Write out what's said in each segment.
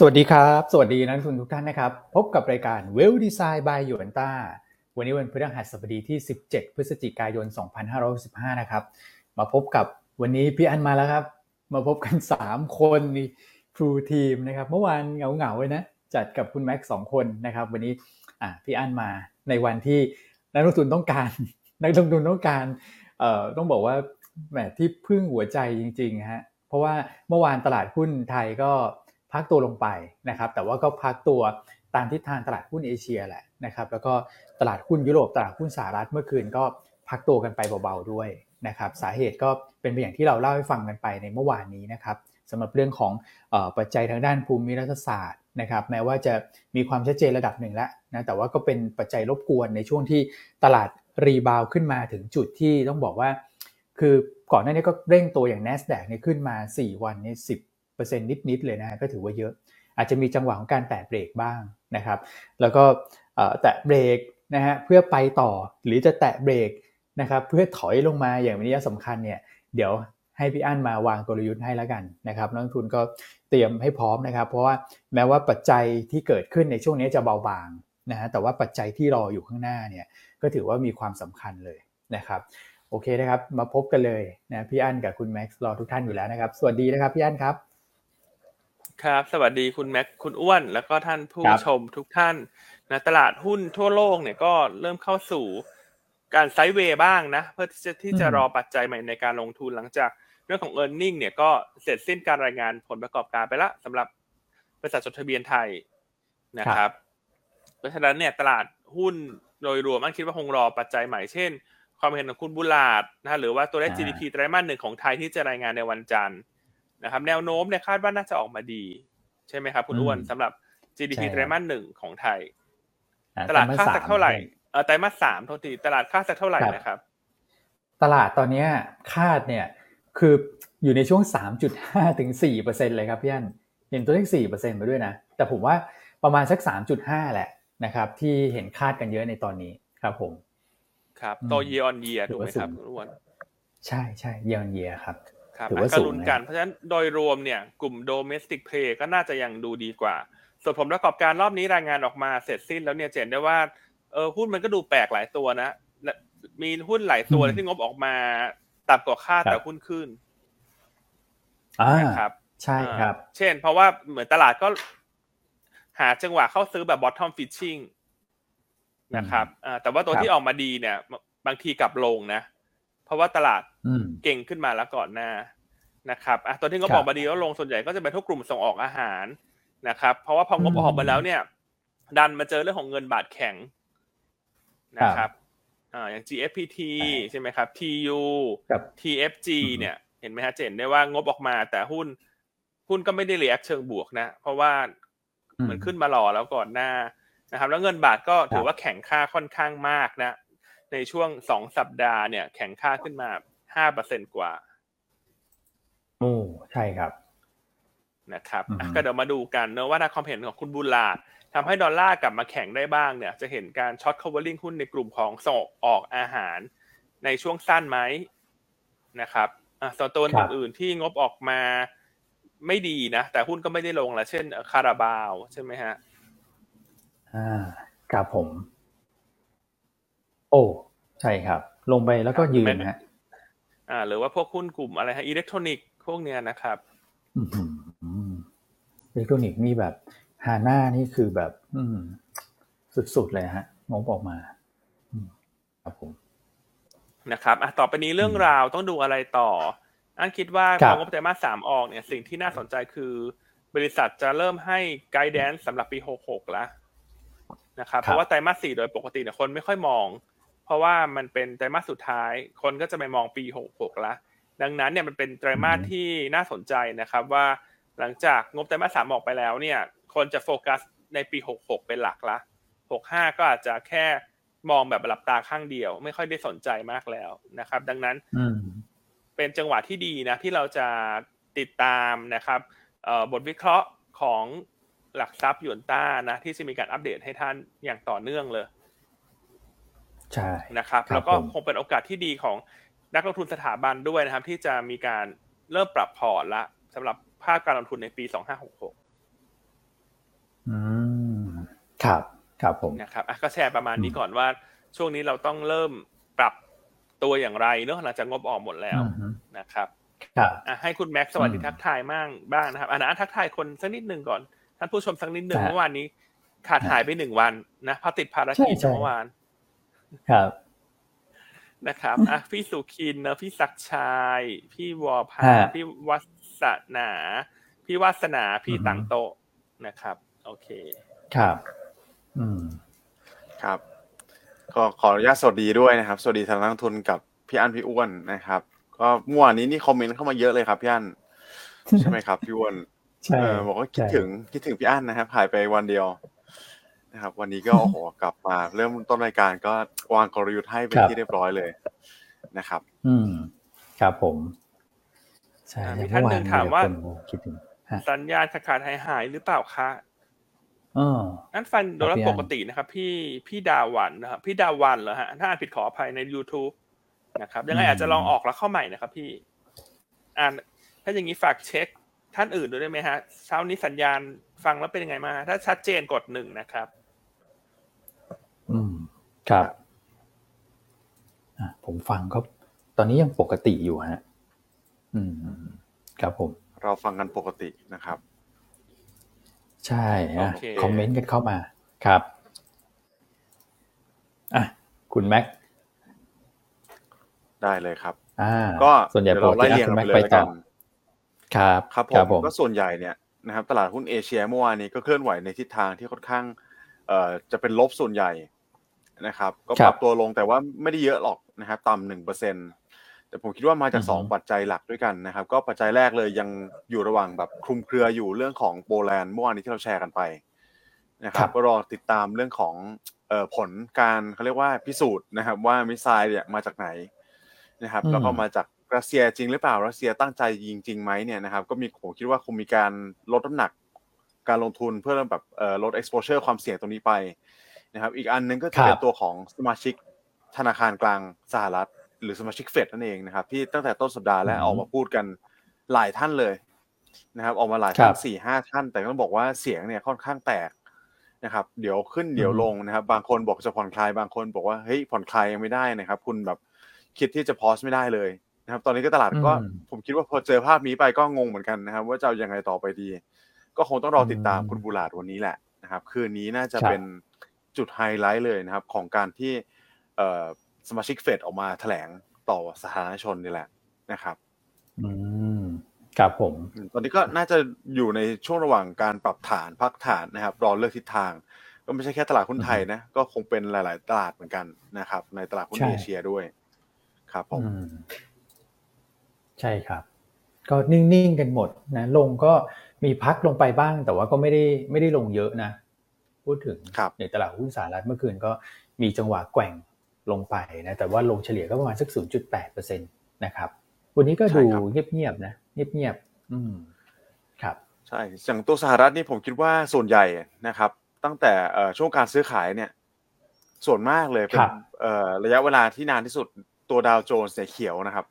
สวัสดีครับ สวัสดีนักลงทุนทุกท่านนะครับ พบกับรายการ Well Design by หยวนต้าวันนี้วันพฤหัสบดีที่ 17 พฤศจิกายน 2565 นะครับ มาพบกับวันนี้พี่อันมาแล้วครับ มาพบกัน 3 คนนี่ครูทีมนะครับ เมื่อวานเหงาๆเลยนะ จัดกับคุณแม็กซ์สองคนนะครับ วันนี้อะพี่อันมาในวันที่นักลงทุนต้องการ นักลงทุนต้องการเอ่อต้องบอกว่าแหมที่พึ่งหัวใจจริงๆฮะเพราะว่าเมื่อวานตลาดหุ้นไทยก็ พักตัวลงไปนะครับ แต่ว่าก็พักตัวตามทิศทางตลาดหุ้นเอเชียแหละนะครับ แล้วก็ตลาดหุ้นยุโรปตลาดหุ้นสหรัฐเมื่อคืนก็พักตัวกันไปเบาๆด้วยนะครับ สาเหตุก็เป็นไปอย่างที่เราเล่าให้ฟังกันไปในเมื่อวานนี้นะครับสำหรับเรื่องของออปัจจัยทางด้านภูมิรัฐศาสตร์นะครับ แม้ว่าจะมีความชัดเจนระดับหนึ่งแล้วนะแต่ว่าก็เป็นปัจจัยรบกวนในช่วงที่ตลาดรีบาวขึ้นมาถึงจุดที่ต้องบอกว่า คือก่อนหน้านี้ก็เร่งตัวอย่าง NASDAQ เนี่ยขึ้นมา 4 วันนี่ สินิดๆเลยนะก็ถือว่าเยอะ อาจจะมีจังหวะของการแตะเบรกบ้างนะครับ แล้วก็แตะเบรกนะฮะเพื่อไปต่อหรือจะแตะเบรกนะครับเพื่อถอยลงมาอย่างนี้สำคัญเนี่ยเดี๋ยวให้พี่อั้นมาวางกลยุทธ์ให้แล้วกันนะครับนักลงทุนก็เตรียมให้พร้อมนะครับ เพราะว่าแม้ว่าปัจจัยที่เกิดขึ้นในช่วงนี้จะเบาบางนะฮะแต่ว่าปัจจัยที่รออยู่ข้างหน้าเนี่ยก็ถือว่ามีความสำคัญเลยนะครับโอเคนะครับมาพบกันเลยนะพี่อั้นกับคุณแม็กซ์รอทุกท่านอยู่แล้วนะครับ สวัสดีนะครับพี่อั้นครับ ครับ สวัสดีคุณแม็กคุณอ้วน แล้วก็ท่านผู้ชมทุกท่านนะตลาดหุ้นทั่วโลกเนี่ยก็เริ่มเข้าสู่การไซด์เวย์บ้างนะ เพื่อที่จะที่จะรอปัจจัยใหม่ในการลงทุนหลังจากเรื่องของ e a r n i n g เนี่ยก็เสร็จสิ้นการรายงานผลประกอบการไปละสำหรับบริษัทจดทะเบียนไทยนะครับ เพราะฉะนั้นเนี่ยตลาดหุ้นโดยรวมอันคิดว่าคงรอปัจจัยใหม่เช่น ความเห็นของคุณบุลาดนะหรือว่าตัวเลข GDP ไตรมาสหนึ่งของไทยที่จะรายงานในวันจันทร์ นะครับแนวโน้มเนี่ยคาดว่าน่าจะออกมาดี ใช่ไหมครับคุณอ้วนสำหรับ GDP ไตรมาสหนึ่งของไทย ตลาดคาดสักเท่าไหร่เออไตรมาสสามโทษทีตลาดคาดสักเท่าไหร่นะครับ ตลาดตอนนี้คาดเนี่ยคืออยู่ในช่วง 3.5ถึง4เปอร์เซ็นเลยครับพี่อันเห็นตัวเลข4เปอร์เซ็นไปด้วยนะ แต่ผมว่าประมาณสัก 3.5 แหละนะครับ ที่เห็นคาดกันเยอะในตอนนี้ครับผม ครับ โต year on year ถูกไหมครับคุณอ้วนใช่ใช่ year on year ครับ ถือว่าสูงกัน เพราะฉะนั้นโดยรวมเนี่ยกลุ่ม domestic play ก็น่าจะยังดูดีกว่า ส่วนผมประกอบการรอบนี้รายงานออกมาเสร็จสิ้นแล้วเนี่ยเห็นได้ว่าเออหุ้นมันก็ดูแปลกหลายตัวนะ มีหุ้นหลายตัวที่งบออกมาต่ำกว่าคาดแต่หุ้นขึ้นนะครับ ใช่ครับ เช่น เพราะว่าเหมือนตลาดก็ หาจังหวะเข้าซื้อแบบ bottom fishing นะครับแต่ว่าตัวที่ออกมาดีเนี่ย บางทีกลับลงนะ เพราะว่าตลาด เก่งขึ้นมาแล้วก่อนหน้านะครับอะตัวที่งบออกมาดีแล้วลงส่วนใหญ่ก็จะเป็นทุกกลุ่มส่งออกอาหารนะครับ เพราะว่าพองบออกมาแล้วเนี่ย ดันมาเจอเรื่องของเงินบาทแข็งนะครับอ่าอย่าง GFPT ใช่ไหมครับ TU TFG เนี่ย เห็นไหมฮะเจนได้ว่างบออกมา แต่หุ้นหุ้นก็ไม่ได้เรียกเชิงบวกนะ เพราะว่าเหมือนขึ้นมาหล่อแล้วก่อนหน้านะครับ แล้วเงินบาทก็ถือว่าแข็งค่าค่อนข้างมากนะ ในช่วงสองสัปดาห์เนี่ย แข็งค่าขึ้นมา ห้าเปอร์เซ็นกว่าโอ้ใช่ครับนะครับก็เดี๋ยวมาดูกันเนอะว่าถ้าความเห็นของคุณบุลาทำให้ดอลลาร์กลับมาแข็งได้บ้างเนี่ย จะเห็นการ short covering หุ้นในกลุ่มของส่งออกอาหาร ในช่วงสั้นไหมนะครับอะส่วนตัวอื่นๆที่งบออกมาไม่ดีนะ แต่หุ้นก็ไม่ได้ลงละเช่นคาราบาวใช่ไหมฮะอ่าครับผม โอ้ ใช่ครับ ลงไปแล้วก็ยืนฮะ อ่า หรือว่าพวกหุ้นกลุ่มอะไรฮะอิเล็กทรอนิกส์พวกเนี้ยนะครับอิเล็กทรอนิกส์นี่แบบฮาน่านี่คือแบบ อืมสุดๆเลยฮะงบออกมาครับผมนะครับอะต่อไปนี้เรื่องราวต้องดูอะไรต่ออันคิดว่าพองบไตรมาสสามออกเนี่ย สิ่งที่น่าสนใจคือบริษัทจะเริ่มให้ guidance สำหรับปีหกหกแล้วนะครับเพราะว่าไตรมาสสี่โดยปกติเนี่ยคนไม่ค่อยมอง เพราะว่ามันเป็นไตรมาสสุดท้าย คนก็จะไปมองปีหกหกละ ดังนั้นเนี่ยมันเป็นไตรมาสที่น่าสนใจนะครับว่าหลังจากงบไตรมาสสามออกไปแล้วเนี่ย คนจะโฟกัสในปีหกหกเป็นหลักละหกห้าก็อาจจะแค่มองแบบหลับตาข้างเดียว ไม่ค่อยได้สนใจมากแล้วนะครับ ดังนั้นเป็นจังหวะที่ดีนะที่เราจะติดตามนะครับบทวิเคราะห์ของหลักทรัพย์หยวนต้านะที่จะมีการอัปเดตให้ท่านอย่างต่อเนื่องเลย ใช่นะครับ แล้วก็คงเป็นโอกาสที่ดีของนักลงทุนสถาบันด้วยนะครับ ที่จะมีการเริ่มปรับพอร์ตละสำหรับภาคการลงทุนในปี2566อืมครับครับผมนะครับอะก็แชร์ประมาณนี้ก่อนว่า ช่วงนี้เราต้องเริ่มปรับตัวอย่างไรเนอะหลังจากงบออกหมดแล้วนะครับครับอะให้คุณแม็กซ์สวัสดีทักทายมั่งบ้างนะครับอะนะทักทายคนสักนิดหนึ่งก่อนท่านผู้ชมสักนิดหนึ่งเมื่อวานนี้ขาดหายไปหนึ่งวันนะเพราะติดภารกิจเมื่อวาน ครับนะครับอะพี่สุขินเนอะพี่ศักชัยพี่วอพาพี่วัสนา พี่วัสนาพี่ตังโตนะครับ โอเค ครับ อืม ครับก็ขออนุญาตสวัสดีด้วยนะครับ สวัสดีทางนักทุนกับพี่อั้นพี่อ้วนนะครับ ก็เมื่อวานนี้นี่คอมเมนต์เข้ามาเยอะเลยครับพี่อั้นใช่ไหมครับ พี่อ้วนใช่บอกว่าคิดถึงคิดถึงพี่อั้นนะครับหายไปวันเดียว นะครับ วันนี้ก็โอ้โหกลับมาเริ่มต้นรายการก็วางกลยุทธ์ให้เป็นที่เรียบร้อยเลยนะครับ อืมครับผมใช่มีท่านหนึ่งถามว่าสัญญาณขาดหายหายหรือเปล่าคะนั่นฟันโดยปกตินะครับ พี่พี่ดาวันนะครับพี่ดาวันเหรอฮะถ้าอ่านผิดขออภัยใน youtube นะครับ ยังไงอาจจะลองออกแล้วเข้าใหม่นะครับ พี่ อ่าน ถ้าอย่างนี้ฝากเช็คท่านอื่นด้วยได้ไหมฮะเช้านี้สัญญาณฟังแล้วเป็นยังไงมา ถ้าชัดเจนกดหนึ่งนะครับอืม ครับผมฟังก็ตอนนี้ยังปกติอยู่ฮะอืมครับผม เราฟังกันปกตินะครับ ใช่ฮะคอมเมนต์กันเข้ามาครับอะคุณแม็กได้เลยครับอ่าก็ส่วนใหญ่เราไล่เรียงไปเลยกันครับครับผมก็ส่วนใหญ่เนี่ยนะครับ ตลาดหุ้นเอเชียเมื่อวานนี้ก็เคลื่อนไหวในทิศทางที่ค่อนข้าง เอ่อจะเป็นลบส่วนใหญ่ นะครับ ก็ปรับตัวลงแต่ว่าไม่ได้เยอะหรอกนะครับต่ำหนึ่งเปอร์เซ็นต์แต่ผมคิดว่ามาจาก2ปัจจัยหลักด้วยกันนะครับ ก็ปัจจัยแรกเลยยังอยู่ระหว่างแบบคลุมเครืออยู่เรื่องของโปแลนด์เมื่อวานนี้ที่เราแชร์กันไปนะครับก็รอติดตามเรื่องของผลการเขาเรียกว่าพิสูจน์นะครับ ว่ามิสไซล์เนี่ยมาจากไหนนะครับ แล้วก็มาจากรัสเซียจริงหรือเปล่ารัสเซียตั้งใจยิงจริงไหมเนี่ยนะครับ ก็มีผมคิดว่าคงมีการลดน้ำหนัก การลงทุนเพื่อแบบลด exposure ความเสี่ยงตรงนี้ไป นะครับ อีกอันนึงก็จะเป็นตัวของสมาชิกธนาคารกลางสหรัฐ หรือสมาชิกเฟดนั่นเองนะครับ ที่ตั้งแต่ต้นสัปดาห์แล้วออกมาพูดกันหลายท่านเลยนะครับ ออกมาหลายท่านสี่ห้าท่าน แต่ต้องบอกว่าเสียงเนี่ยค่อนข้างแตกนะครับ เดี๋ยวขึ้นเดี๋ยวลงนะครับ บางคนบอกจะผ่อนคลายบางคนบอกว่าเฮ้ยผ่อนคลายยังไม่ได้นะครับ คุณแบบคิดที่จะ pause ไม่ได้เลยนะครับ ตอนนี้ก็ตลาดก็ผมคิดว่าพอเจอภาพนี้ไปก็งงเหมือนกันนะครับ ว่าจะเอายังไงต่อไปดี ก็คงต้องรอติดตามคุณ Bullard วันนี้แหละนะครับ คืนนี้น่าจะเป็น จุดไฮไลท์เลยนะครับ ของการที่สมาชิกเฟดออกมาแถลงต่อสาธารณชนนี่แหละนะครับ อืมครับผม ตอนนี้ก็น่าจะอยู่ในช่วงระหว่างการปรับฐานพักฐานนะครับ รอเลือกทิศทาง ก็ไม่ใช่แค่ตลาดหุ้นไทยนะ ก็คงเป็นหลาย ๆ ตลาดเหมือนกันนะครับ ในตลาดหุ้นเอเชียด้วย ครับผมใช่ครับ ก็นิ่ง ๆ กันหมดนะ ลงก็มีพักลงไปบ้าง แต่ว่าก็ไม่ได้ไม่ได้ลงเยอะนะ พูดถึงในตลาดหุ้นสหรัฐเมื่อคืนก็มีจังหวะแกว่งลงไปนะแต่ว่าลงเฉลี่ยก็ประมาณสัก 0.8%นะครับ วันนี้ก็ดูเงียบๆนะเงียบๆอืมครับใช่อย่างตัวสหรัฐนี่ผมคิดว่าส่วนใหญ่นะครับ ตั้งแต่ช่วงการซื้อขายเนี่ย ส่วนมากเลยเป็นระยะเวลาที่นานที่สุดตัวดาวโจนส์เนี่ยเขียวนะครับ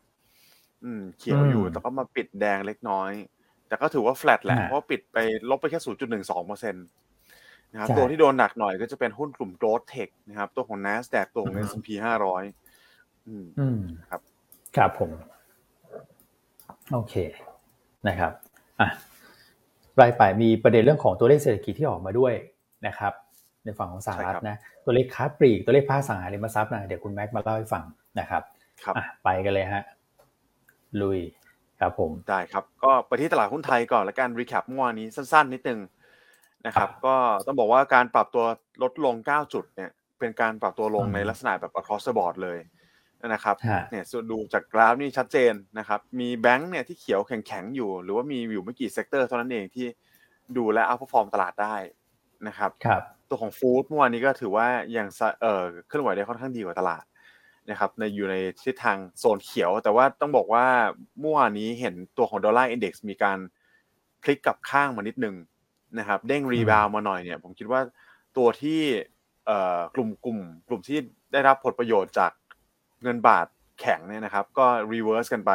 อืม เขียวอยู่แต่ก็มาปิดแดงเล็กน้อย แต่ก็ถือว่าแฟลตแหละเพราะปิดไปลบไปแค่ 0.12เปอร์เซ็นต์ นะครับตัวที่โดนหนักหน่อยก็จะเป็นหุ้นกลุ่ม growth tech นะครับตัวของ NASDAQ ตัวของ S&P 500 อืมอืมครับครับผม โอเคนะครับอะรายไปมีประเด็นเรื่องของตัวเลขเศรษฐกิจที่ออกมาด้วยนะครับ ในฝั่งของสหรัฐนะตัวเลขค้าปลีกตัวเลขภาคสังหาริมทรัพย์นะเดี๋ยวคุณแม็กมาเล่าให้ฟังนะครับครับไปกันเลยฮะลุยครับผมได้ครับ ก็ไปที่ตลาดหุ้นไทยก่อนแล้วกัน recap เมื่อวานนี้สั้นๆนิดนึง นะครับก็ต้องบอกว่าการปรับตัวลดลง 9 จุดเนี่ยเป็นการปรับตัวลงในลักษณะแบบ across the board เลยนะครับเนี่ยดูจากกราฟนี่ชัดเจนนะครับ มีแบงค์เนี่ยที่เขียวแข็งๆอยู่ หรือว่ามีอยู่ไม่กี่ sector เท่านั้นเองที่ดูแล้ว outperform ตลาดได้นะครับครับตัวของ food เมื่อวานนี้ก็ถือว่ายังเอ่อเคลื่อนไหวได้ค่อนข้างดีกว่าตลาดนะครับในอยู่ในทิศทางโซนเขียว แต่ว่าต้องบอกว่าเมื่อวานนี้เห็นตัวของ dollar index มีการพลิกกลับข้างมานิดนึง นะครับเด้ง rebound มาหน่อยเนี่ย ผมคิดว่าตัวที่กลุ่มกลุ่ม กลุ่มที่ได้รับผลประโยชน์จากเงินบาทแข็งเนี่ยนะครับ ก็ reverse กันไป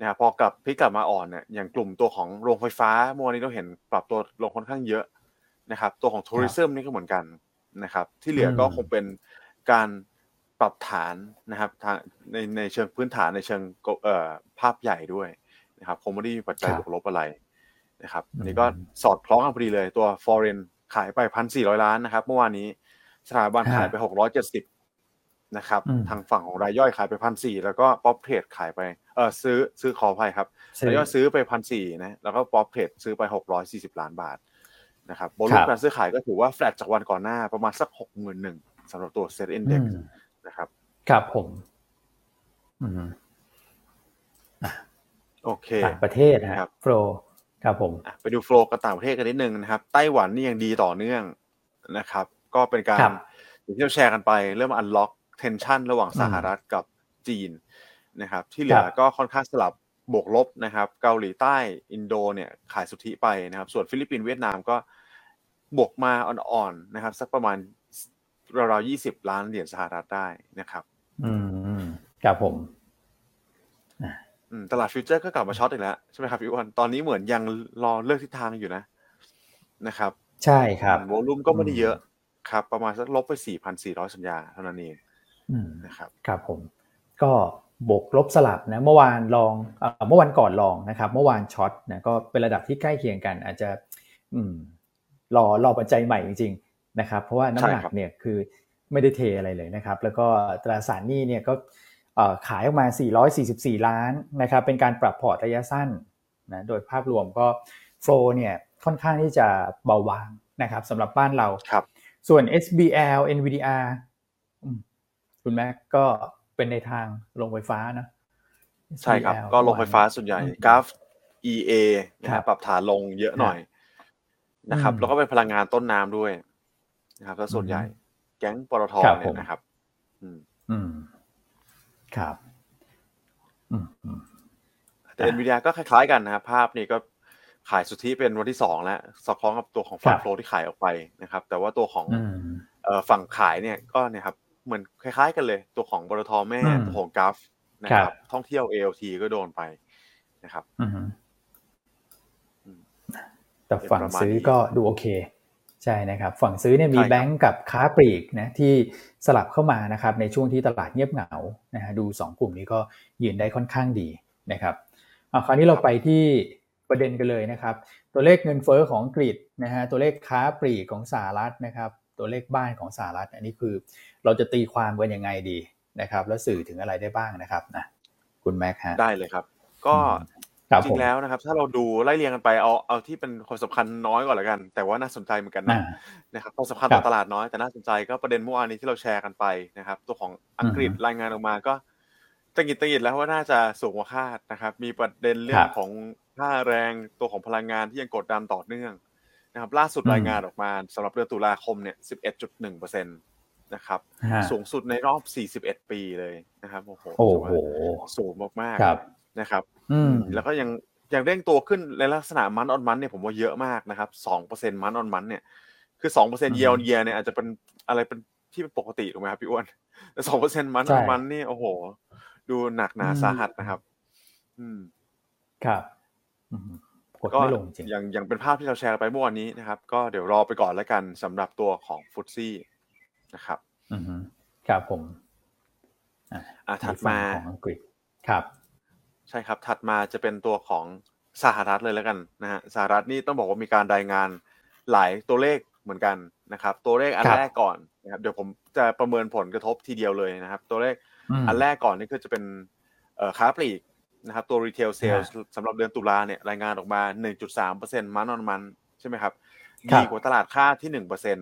นะครับพอกลับพลิกกลับมาอ่อนเนี่ยอย่างกลุ่มตัวของโรงไฟฟ้าเมื่อวานนี้เราเห็นปรับตัวลงค่อนข้างเยอะนะครับ ตัวของ tourism นี่ก็เหมือนกันนะครับ ที่เหลือก็คงเป็นการปรับฐานนะครับทางในในเชิงพื้นฐานในเชิงเอ่อภาพใหญ่ด้วยนะครับคงไม่ได้มีปัจจัยบวกลบอะไร นะครับนี่ก็สอดคล้องกันพอดีเลยตัว foreign ขายไปพันสี่ร้อยล้านนะครับ เมื่อวานนี้สถาบันขายไปหกร้อยเจ็ดสิบนะครับ ทางฝั่งของรายย่อยขายไปพันสี่แล้วก็ prop trade ขายไปเออซื้อซื้อขอภัยครับรายย่อยซื้อไปพันสี่นะแล้วก็ prop trade ซื้อไปหกร้อยสี่สิบล้านบาทนะครับ volume การซื้อขายก็ถือว่าแฟลตจากวันก่อนหน้าประมาณสักหกหมื่นหนึ่งสำหรับตัว SET index นะครับ ครับผมอืมโอเค ต่างประเทศนะครับโฟล ครับผมไปดู flow์กับต่างประเทศกันนิดนึงนะครับ ไต้หวันนี่ยังดีต่อเนื่องนะครับ ก็เป็นการอย่างที่เราแชร์กันไป เริ่ม unlock tension ระหว่างสหรัฐกับจีนนะครับ ที่เหลือก็ค่อนข้างสลับบวกลบนะครับ เกาหลีใต้อินโดเนี่ยขายสุทธิไปนะครับ ส่วนฟิลิปปินส์เวียดนามก็บวกมาอ่อนๆนะครับ สักประมาณราวๆยี่สิบล้านเหรียญสหรัฐได้นะครับ อืมครับผม ตลาด future ก็กลับมา short อีกแล้วใช่ไหมครับพี่อ้วนตอนนี้เหมือนยังรอเลือกทิศทางอยู่นะนะครับ ใช่ครับ volume ก็ไม่ได้เยอะครับ ประมาณสักลบไปสี่พันสี่ร้อยสัญญาเท่านั้นเองนะครับครับผม ก็บวกลบสลับนะเมื่อวาน long เมื่อวันก่อน long นะครับ เมื่อวาน short นะก็เป็นระดับที่ใกล้เคียงกัน อาจจะอืมรอรอปัจจัยใหม่จริงๆนะครับ เพราะว่าน้ำหนักเนี่ยคือไม่ได้เทอะไรเลยนะครับ แล้วก็ตราสารหนี้เนี่ยก็ ขายออกมา 444 ล้านนะครับเป็นการปรับพอร์ตระยะสั้นนะโดยภาพรวมก็ flow เนี่ยค่อนข้างที่จะเบาบางนะครับสำหรับบ้านเราครับ ส่วน SBL NVDR คุณแม็กก็เป็นในทางลงไฟฟ้านะใช่ครับ ก็ลงไฟฟ้าส่วนใหญ่กราฟ EA นะครับปรับฐานลงเยอะหน่อยนะครับ แล้วก็เป็นพลังงานต้นน้ำด้วยนะครับแล้วส่วนใหญ่ แก๊งปตทเนี่ยนะครับ อืมอืม ครับอืมแต่ NVIDIA ก็คล้ายๆกันนะครับภาพนี้ก็ขายสุทธิเป็นวันที่สองแล้วสอดคล้องกับตัวของฝั่งโฟลที่ขายออกไปนะครับ แต่ว่าตัวของฝั่งขายเนี่ยก็เนี่ยครับเหมือนคล้าย ๆ กันเลย ตัวของบรทแม่ตัวของกราฟนะครับ ท่องเที่ยว ALT ก็โดนไปนะครับแต่ฝั่งซื้อก็ดูโอเค ใช่นะครับฝั่งซื้อเนี่ยมีแบงก์กับค้าปลีกนะที่สลับเข้ามานะครับในช่วงที่ตลาดเงียบเหงานะฮะดู 2 กลุ่มนี้ก็ยืนได้ค่อนข้างดีนะครับเอาคราวนี้เราไปที่ประเด็นกันเลยนะครับ ตัวเลขเงินเฟอ้อของอังกฤษนะฮะตัวเลขค้าปลีกของสหรัฐนะครับตัวเลขบ้านของสหรัฐ อันนี้คือเราจะตีความกันยังไงดีนะครับ แล้วสื่อถึงอะไรได้บ้างนะครับนะคุณแม็กฮะได้เลยครับ ก็ จริงแล้วนะครับ ถ้าเราดูไล่เรียงกันไปเอาเอาที่เป็นคนสำคัญน้อยก่อนละกัน แต่ว่าน่าสนใจเหมือนกันนะนะครับคนสำคัญต่อตลาดน้อยแต่น่าสนใจก็ประเด็นเมื่อวานนี้ที่เราแชร์กันไปนะครับ ตัวของอังกฤษรายงานออกมาก็ตะกิดตะกิดแล้วว่าน่าจะสูงกว่าคาดนะครับ มีประเด็นเรื่องของค่าแรงตัวของพลังงานที่ยังกดดันต่อเนื่องนะครับ ล่าสุดรายงานออกมาสำหรับเดือนตุลาคมเนี่ย11.1เปอร์เซ็นต์นะครับ สูงสุดในรอบ 41 ปีเลยนะครับ โอ้โห สูงมากๆ นะครับแล้วก็ยังยังเร่งตัวขึ้นในลักษณะมันออนมันเนี่ยผมว่าเยอะมากนะครับสองเปอร์เซ็นต์มันออนมันเนี่ย คือสองเปอร์เซ็นต์เยียร์เยียเนี่ยอาจจะเป็นอะไรเป็นที่เป็นปกติถูกไหมครับพี่อ้วนแต่สองเปอร์เซ็นต์มันออนมันนี่โอ้โห ดูหนักหนาสาหัสนะครับ อืมครับก็อย่างอย่างเป็นภาพที่เราแชร์ไปเมื่อวานนี้นะครับ ก็เดี๋ยวรอไปก่อนแล้วกันสำหรับตัวของฟุตซี่นะครับ อืมครับผมอ่าถัดมาของอังกฤษครับ ใช่ครับ ถัดมาจะเป็นตัวของสหรัฐเลยแล้วกันนะฮะสหรัฐนี่ต้องบอกว่ามีการรายงานหลายตัวเลขเหมือนกันนะครับ ตัวเลขอันแรกก่อนนะครับเดี๋ยวผมจะประเมินผลกระทบทีเดียวเลยนะครับ ตัวเลขอันแรกก่อนนี่ก็จะเป็นค้าปลีกนะครับ ตัว retail sales สำหรับเดือนตุลาเนี่ยรายงานออกมา 1.3%มันออนมันใช่ไหมครับดีกว่าตลาดค่าที่1%น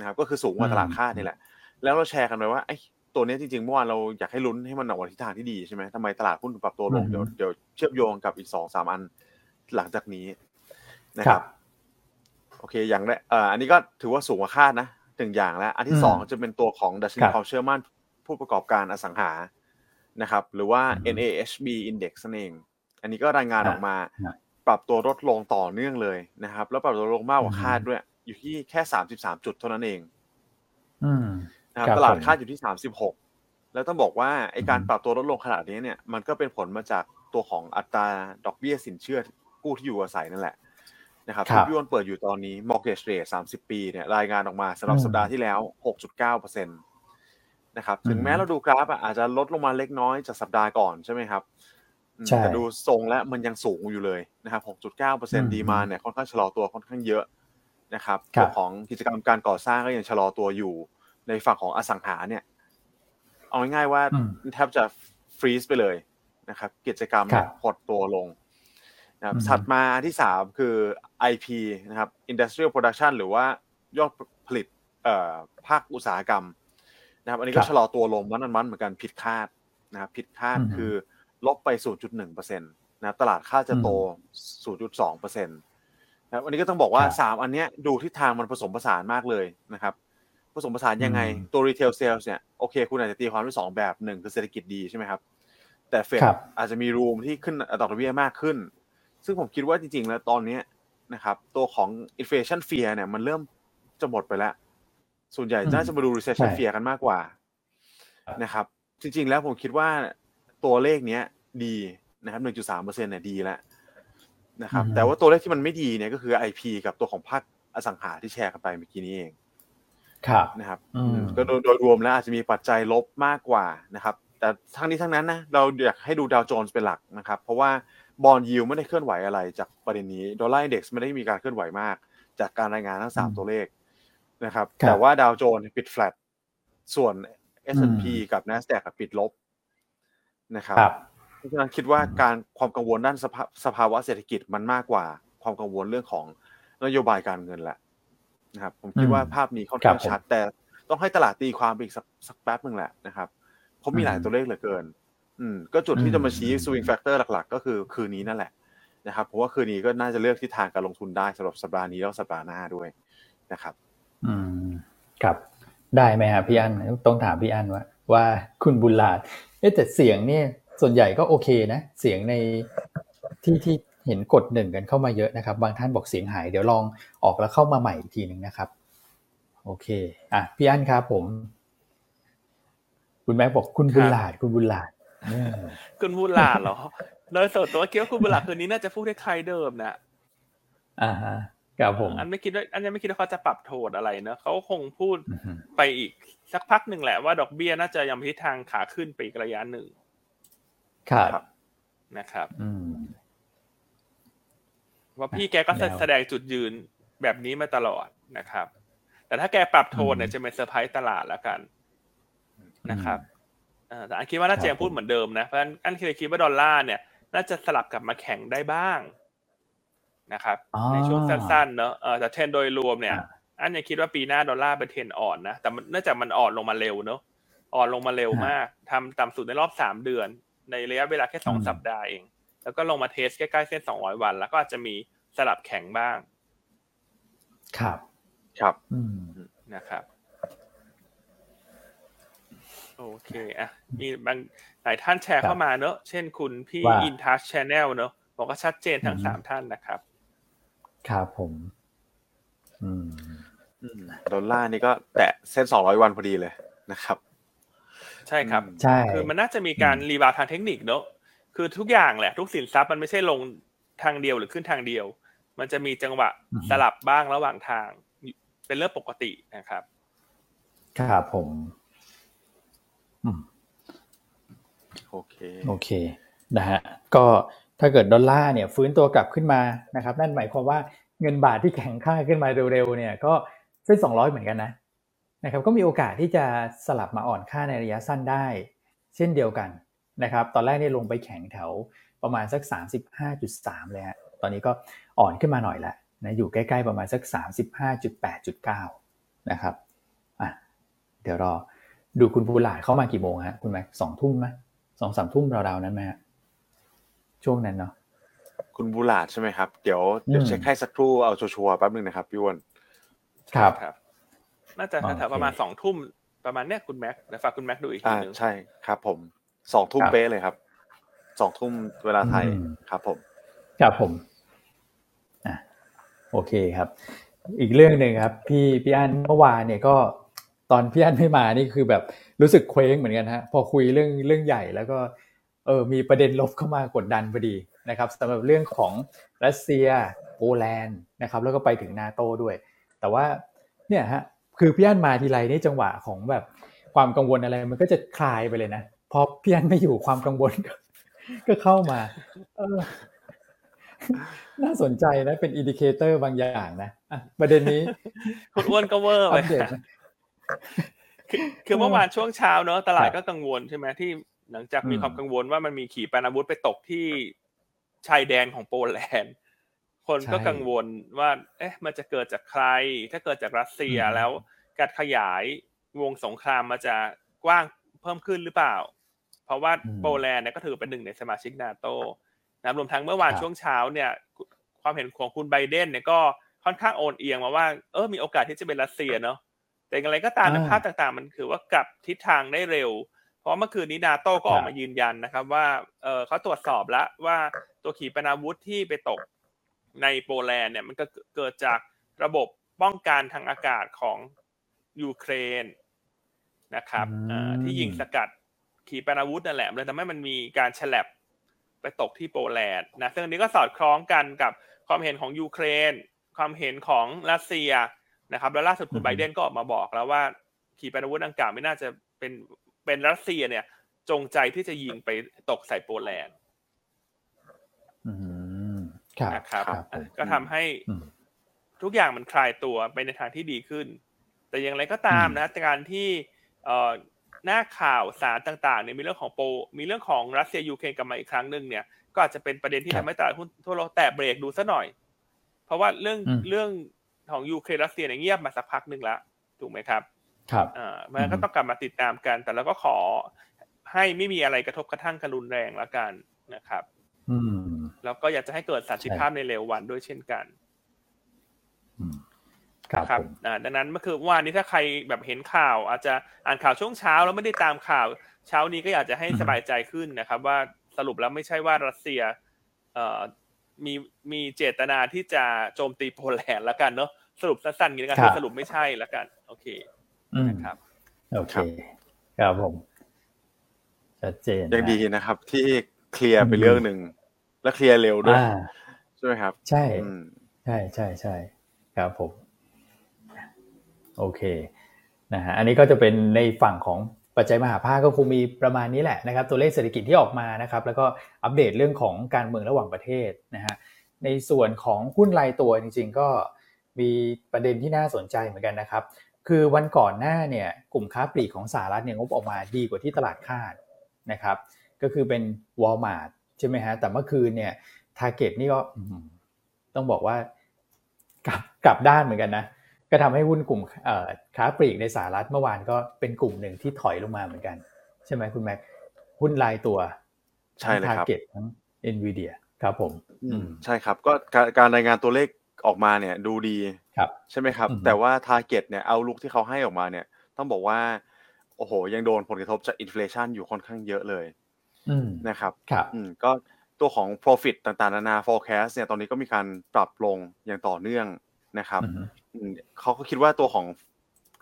ะครับก็คือสูงกว่าตลาดค่านี่แหละ แล้วเราแชร์กันไปว่าไอ้ ตัวนี้จริงๆเมื่อวานเราอยากให้ลุ้นให้มันออกมาทิศทางที่ดีใช่ไหมทำไมตลาดหุ้นปรับตัวลงเดี๋ยวเดี๋ยวเชื่อมโยงกับอีกสองสามอันหลังจากนี้นะครับ โอเคอย่างแรกเอ่ออันนี้ก็ถือว่าสูงกว่าคาดนะหนึ่งอย่างแล้ว อันที่สองจะเป็นตัวของดัชนีความเชื่อมั่นผู้ประกอบการอสังหานะครับ หรือว่า NAHB Index นั่นเอง อันนี้ก็รายงานออกมา ปรับตัวลดลงต่อเนื่องเลยนะครับ แล้วปรับตัวลงมากกว่าคาดด้วย อยู่ที่แค่สามสิบสามจุดเท่านั้นเอง นะครับตลาดคาดอยู่ที่สามสิบหกแล้วต้องบอกว่าไอการปรับตัวลดลงขนาดนี้เนี่ยมันก็เป็นผลมาจากตัวของอัตราดอกเบี้ยสินเชื่อกู้ที่อยู่อาศัยนั่นแหละนะครับครับที่พี่อ้วนเปิดอยู่ตอนนี้ mortgage rate 30 ปีเนี่ยรายงานออกมาสำหรับอืมสัปดาห์ที่แล้ว 6.9%นะครับถึงอืมแม้เราดูกราฟอะอาจจะลดลงมาเล็กน้อยจากสัปดาห์ก่อนใช่ไหมครับอืมใช่แต่ดูทรงแล้วมันยังสูงอยู่เลยนะครับ 6.9%ดีมาเนี่ยค่อนข้างชะลอตัวค่อนข้างเยอะนะครับครับตัวของกิจกรรมการก่อสร้างก็ยังชะลอตัวอยู่ ในฝั่งของอสังหาเนี่ย เอาง่ายๆว่าอืมแทบจะฟรีซไปเลยนะครับ กิจกรรมเนี่ยครับหดตัวลงนะครับอืมถัดมาอันที่สามคือ IP นะครับ Industrial Production หรือว่ายอดผลิตเอ่อภาคอุตสาหกรรมนะครับ อันนี้ครัก็บชะลอตัวลงมันมันๆเหมือนกันผิดคาดนะครับผิดคาดอืมคือลบไป 0.1%นะครับตลาดคาดจะโต 0.2%นะครับอันนี้ก็ต้องบอกว่าครับสามอันเนี้ยดูทิศทางมันผสมผสานมากเลยนะครับ ผสมผสานยังไงอืมตัว retail sales เนี่ยโอเค คุณอาจจะตีความด้วยสองแบบหนึ่งคือเศรษฐกิจดีใช่ไหมครับ แต่เฟดครับอาจจะมีรูมที่ขึ้นอัตราดอกเบี้ยมากขึ้น ซึ่งผมคิดว่าจริง ๆ แล้วตอนเนี้ยนะครับตัวของ inflation fear เนี่ยมันเริ่มจะหมดไปแล้ว ส่วนใหญ่อืมน่าจะมาดู recession ใช่ fear กันมากกว่าครับนะครับ จริง ๆ แล้วผมคิดว่าตัวเลขเนี้ยดีนะครับ 1.3%เนี่ยดีแล้วนะครับอืมแต่ว่าตัวเลขที่มันไม่ดีเนี่ยก็คือ IP กับตัวของภาคอสังหาที่แชร์กันไปเมื่อกี้นี้เอง ครับนะครับอืมก็โดยโดยรวมแล้วอาจจะมีปัจจัยลบมากกว่านะครับ แต่ทั้งนี้ทั้งนั้นนะเราอยากให้ดูดาวโจนส์เป็นหลักนะครับ เพราะว่าบอลยิวไม่ได้เคลื่อนไหวอะไรจากประเด็นนี้ดอลลาร์อินเด็กซ์ไม่ได้มีการเคลื่อนไหวมาก จากการรายงานทั้งสามอืมตัวเลขนะครับครับ แต่ว่าดาวโจนส์ปิดแฟลตส่วน S&P อืมกับ NASDAQ อะปิดลบนะครับครับเพราะฉะนั้นคิดว่าการความกังวลด้านสภาสภาวะเศรษฐกิจมันมากกว่า ความกังวลเรื่องของนโยบายการเงินแหละ นะครับ ผมคิดอืมว่าภาพนี้ค่อนข้างครับผมชัด แต่ต้องให้ตลาดตีความไปอีกสักสักแป๊บหนึ่งแหละนะครับเพราะมีหลายอืมตัวเลขเหลือเกิน อืม ก็จุดอืที่มจะมาชี้ swing factor หลัก ๆ ก็คือคืนนี้นั่นแหละนะครับผมว่าคืนนี้ก็น่าจะเลือกทิศทางการลงทุนได้สำหรับสัปดาห์นี้แล้วสัปดาห์หน้าด้วยนะครับ อืมครับได้ไหมครับพี่อันต้องถามพี่อันว่าว่าคุณบุญลาดเอ๊ะแต่เสียงเนี่ยส่วนใหญ่ก็โอเคนะ เสียงในที่ที่ เห็นกดหนึ่งกันเข้ามาเยอะนะครับ บางท่านบอกเสียงหาย เดี๋ยวลองออกแล้วเข้ามาใหม่อีกทีหนึ่งนะครับ โอเคอะพี่อันครับผม คุณแม็กบอกคุณบุญลาดคุณบุญลาดเออคุณบุญหลาดเหรอโดยส่วนตัวคิดว่าคุณบุญหลาดคืนนี้น่าจะพูดคล้ายๆเดิมนะอ่าฮะครับผมอันไม่คิดว่าอันยังไม่คิดว่าเขาจะปรับโทนอะไรเนอะเขาคงพูดอือฮึไปอีกสักพักหนึ่งแหละว่าดอกเบี้ยน่าจะยังทิศทางขาขึ้นไปอีกระยะหนึ่งครับครับนะครับ อืม ว่าพี่แกก็แนวแสดงจุดยืนแบบนี้มาตลอดนะครับ แต่ถ้าแกปรับโทนเนี่ยอืมจะเป็นเซอร์ไพรส์ตลาดแล้วกันนะครับอืมเอ่อแต่อันคิดว่าน่าจะครับยังพูดเหมือนเดิมนะเพราะฉะนั้นอันเคยคิดว่าดอลลาร์เนี่ย น่าจะสลับกลับมาแข็งได้บ้างนะครับอ๋อในช่วงสั้นๆเนอะเออแต่เทรนด์โดยรวมเนี่ยอ่าอันยังคิดว่าปีหน้าดอลลาร์เป็นเทรนด์อ่อนนะแต่มันเนื่องจากมันอ่อนลงมาเร็วเนอะอ่อนลงมาเร็วมากทำต่ำสุดในรอบสามเดือน ในระยะเวลาแค่สองอืมสัปดาห์เอง แล้วก็ลงมา test ใกล้ๆเส้นสองร้อยวัน แล้วก็อาจจะมีสลับแข็งบ้าง ครับ ครับอืมนะครับ โอเคอะมีบางหลายท่านแชร์ครับเข้ามาเนอะเช่นคุณพี่ว่าอินทัชชแนลเนอะบอกว่าชัดเจนทั้งอืมสามท่านนะครับ ครับผมอืมอืมดอลลาร์นี่ก็แตะเส้น200วันพอดีเลยนะครับ ใช่ครับอืมใช่ คือมันน่าจะมีการอืม rebound ทางเทคนิคเนอะ คือทุกอย่างแหละ ทุกสินทรัพย์มันไม่ใช่ลงทางเดียวหรือขึ้นทางเดียว มันจะมีจังหวะสลับบ้างระหว่างทาง เป็นเรื่องปกตินะครับ ครับผมอืมโอเคโอเคนะฮะก็ถ้าเกิดดอลลาร์เนี่ยฟื้นตัวกลับขึ้นมานะครับ นั่นหมายความว่าเงินบาทที่แข็งค่าขึ้นมาเร็วๆเนี่ย ก็เส้นสองร้อยเหมือนกันนะนะครับ ก็มีโอกาสที่จะสลับมาอ่อนค่าในระยะสั้นได้ เช่นเดียวกัน นะครับตอนแรกเนี่ยลงไปแข็งแถวประมาณสัก 35.3 เลยฮะตอนนี้ก็อ่อนขึ้นมาหน่อยละนะอยู่ใกล้ๆประมาณสัก 35.8.9 นะครับอะเดี๋ยวรอดูคุณภูหลาดเข้ามากี่โมงฮะคุณแม็กสองทุ่มไหมสองสามทุ่มราวๆนั้นไหมฮะช่วงนั้นเนาะคุณบูลาดใช่ไหมครับ เดี๋ยวเดี๋ยวอืมเช็คให้สักครู่เอาชัวร์ๆแป๊บหนึ่งนะครับพี่อ้วนครับครับ น่าจะโอเคแถวๆประมาณสองทุ่มประมาณเนี้ยคุณแม็กเดี๋ยวฝากคุณแม็กดูอีกทีอ่าหนึงใช่ครับผม สองทุ่มครับเป๊ะเลยครับสองทุ่มเวลาไทยอืมครับผมครับผมอะโอเคครับ อีกเรื่องหนึ่งครับ พี่พี่อันเมื่อวานเนี่ยก็ตอนพี่อันไม่มานี่คือแบบรู้สึกเคว้งเหมือนกันฮะพอคุยเรื่องเรื่องใหญ่แล้วก็เออมีประเด็นลบเข้ามากดดันพอดีนะครับสำหรับเรื่องของรัสเซียโปแลนด์นะครับ แล้วก็ไปถึงนาโตด้วย แต่ว่าเนี่ยฮะคือพี่อันมาทีไรนี่จังหวะของแบบความกังวลอะไรมันก็จะคลายไปเลยนะ พอพี่อันไม่อยู่ความกังวลก็เข้ามาเออน่าสนใจนะ เป็น indicator บางอย่างนะะประเด็นนี้ คุณอ้วนก็เวอร์ไปคือเมื่อวานช่วงเช้าเนอะตลาดก็กังวลใช่ไหมที่หลังจากมีความกังวลว่ามันมีขีปนาวุธไปตกที่ชายแดนของโปแลนด์ คนก็กังวลว่า เอ๊ะ มันจะเกิดจากใคร ถ้าเกิดจากรัสเซียแล้ว การขยายวงสงครามมันจะกว้างเพิ่มขึ้นหรือเปล่า เพราะว่าโปแลนด์เนี่ยก็ถือเป็นหนึ่งในสมาชิกนาโตนะรวมทั้งเมื่อวานช่วงเช้าเนี่ย ความเห็นของคุณไบเดนเนี่ยก็ค่อนข้างโอนเอียงมาว่าเออมีโอกาสที่จะเป็นรัสเซียเนาะแต่อย่างไรก็ตามในภาพต่างๆ มันคือว่ากลับทิศทางได้เร็ว เพราะเมื่อคืนนี้นาโต้ก็ออกมายืนยันนะครับ ว่าเออเขาตรวจสอบแล้วว่าตัวขีปนาวุธที่ไปตกในโปแลนด์เนี่ยมันก็เกิดจากระบบป้องกันทางอากาศของยูเครนนะครับที่ยิงสกัด ขีปนาวุธนั่นแหละเลยทำให้มันมีการฉลับไปตกที่โปแลนด์นะซึ่งนี้ก็สอดคล้องกันกับความเห็นของยูเครน ความเห็นของรัสเซียนะครับ แล้วล่าสุดคุณไบเดนก็ออกมาบอกแล้วว่า ขีปนาวุธดังกล่าวไม่น่าจะเป็นเป็นรัสเซียเนี่ย จงใจที่จะยิงไปตกใส่โปแลนด์นะครับก็ทำให้ทุกอย่างมันคลายตัวไปในทางที่ดีขึ้น แต่อย่างไรก็ตามนะการที่ หน้าข่าวสารต่างๆเนี่ยมีเรื่องของโปมีเรื่องของรัสเซียยูเครนกลับมาอีกครั้งหนึ่งเนี่ยก็อาจจะเป็นประเด็นที่ทำให้ตลาดหุ้นทั่วโลกแตะเบรกดูซะหน่อย เพราะว่าเรื่องเรื่องของยูเครนรัสเซียเนี่ยเงียบมาสักพักหนึ่งแล้วถูกไหมครับ ครับอ่ามันก็ต้องกลับมาติดตามกัน แต่เราก็ขอให้ไม่มีอะไรกระทบกระทั่งกันรุนแรงแล้วกันนะครับ อืมแล้วก็อยากจะให้เกิดสันติภาพในเร็ววันด้วยเช่นกัน ครับดังนั้นเมื่อคืนวานนี้ถ้าใครแบบเห็นข่าว อาจจะอ่านข่าวช่วงเช้าแล้วไม่ได้ตามข่าว เช้านี้ก็อยากจะให้สบายใจขึ้นนะครับ ว่าสรุปแล้วไม่ใช่ว่ารัสเซียเอ่อมีมีเจตนาที่จะโจมตีโปแลนด์แล้วกันเนาะสรุปสั้นๆอย่างนี้กันสรุปไม่ใช่แล้วกัน โอเคนะครับโอเคครับผมชัดเจนยังดีนะครับ ที่เคลียร์ไปเรื่องหนึ่งและเคลียร์เร็วด้วยใช่ไหมครับ ใช่ใช่ใช่ใช่ครับผม โอเคนะฮะอันนี้ก็จะเป็นในฝั่งของปัจจัยมหาภาคก็คงมีประมาณนี้แหละนะครับ ตัวเลขเศรษฐกิจที่ออกมานะครับ แล้วก็อัปเดตเรื่องของการเมืองระหว่างประเทศนะฮะในส่วนของหุ้นรายตัวจริง ๆ ก็มีประเด็นที่น่าสนใจเหมือนกันนะครับ คือวันก่อนหน้าเนี่ยกลุ่มค้าปลีกของสหรัฐเนี่ยงบออกมาดีกว่าที่ตลาดคาดนะครับ ก็คือเป็น Walmart ใช่ไหมฮะแต่เมื่อคืนเนี่ยทาร์เก็ตนี่ก็ต้องบอกว่ากลับกลับด้านเหมือนกันนะ ก็ทำให้หุ้นกลุ่มค้าปลีกในสหรัฐเมื่อวานก็เป็นกลุ่มหนึ่งที่ถอยลงมาเหมือนกัน ใช่ไหมคุณแม็กหุ้นรายตัวใช่เลยครับทั้ง NVIDIA ครับผมใช่ครับก็การรายงานตัวเลขออกมาเนี่ยดูดีครับใช่ไหมครับ แต่ว่า Target เนี่ย outlook ที่เขาให้ออกมาเนี่ย ต้องบอกว่า โอ้โห ยังโดนผลกระทบจาก inflation อยู่ค่อนข้างเยอะเลยนะครับครับก็ตัวของ profit ต่างๆ นานา forecast เนี่ยตอนนี้ก็มีการปรับลงอย่างต่อเนื่องนะครับ เขาก็คิดว่าตัวของ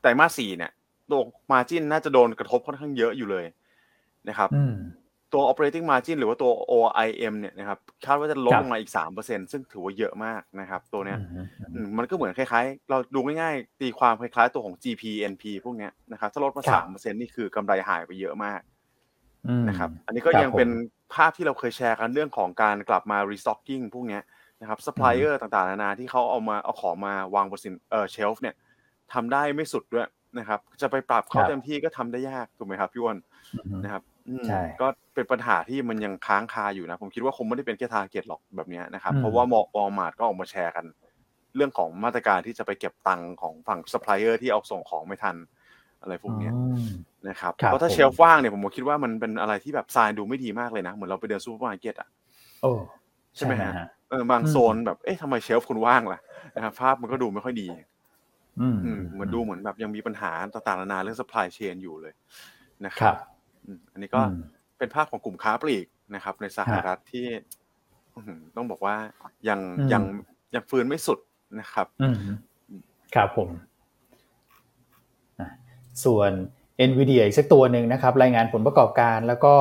ไตรมาสสี่เนี่ย ตัว margin น่าจะโดนกระทบค่อนข้างเยอะอยู่เลยนะครับตัว operating margin หรือว่าตัว OIM เนี่ยนะครับคาดว่าจะลดลงมาอีกสามเปอร์เซ็นซึ่งถือว่าเยอะมากนะครับ ตัวเนี้ยมันก็เหมือนคล้ายๆ เราดูง่ายๆ ตีความคล้ายๆ ตัวของ GP NP พวกเนี้ยนะครับถ้าลดมาสามเปอร์เซ็นนี่คือกำไรหายไปเยอะมากนะครับ อันนี้ก็ยังเป็นภาพที่เราเคยแชร์กันเรื่องของการกลับมา restocking พวกเนี้ย นะครับซัพพลายเออร์ต่างๆนานาที่เขาเอามาเอาของมาวางบนสินเอ่อ shelf เนี่ยทำได้ไม่สุดด้วยนะครับ จะไปปรับเขาเต็มที่ก็ทำได้ยากถูกไหมครับพี่วอนนะครับก็เป็นปัญหาที่มันยังค้างคาอยู่นะ ผมคิดว่าคงไม่ได้เป็นแค่ Target หรอกแบบนี้นะครับ เพราะว่ามอมาร์ทก็ออกมาแชร์กัน เรื่องของมาตรการที่จะไปเก็บตังค์ของฝั่งซัพพลายเออร์ที่เอาส่งของไม่ทันอะไรพวกนี้นะครับเพราะถ้า shelf ว่างเนี่ยผมคิดว่ามันเป็นอะไรที่แบบทรายดูไม่ดีมากเลยนะ เหมือนเราไปเดินซูเปอร์มาร์เก็ตอะใช่ไหมฮะเออบางโซนแบบเอ๊ะทำไม shelf คุณว่างล่ะนะครับภาพมันก็ดูไม่ค่อยดี อืมเหมือนดูเหมือนแบบยังมีปัญหาต่างๆนานาเรื่อง supply chain อยู่เลยนะครับอันนี้ก็เป็นภาพของกลุ่มค้าปลีกนะครับ ในสหรัฐที่ต้องบอกว่ายังยังยังฟื้นไม่สุดนะครับครับผม ส่วน NVIDIA อีกสักตัวหนึ่งนะครับ รายงานผลประกอบการแล้วก็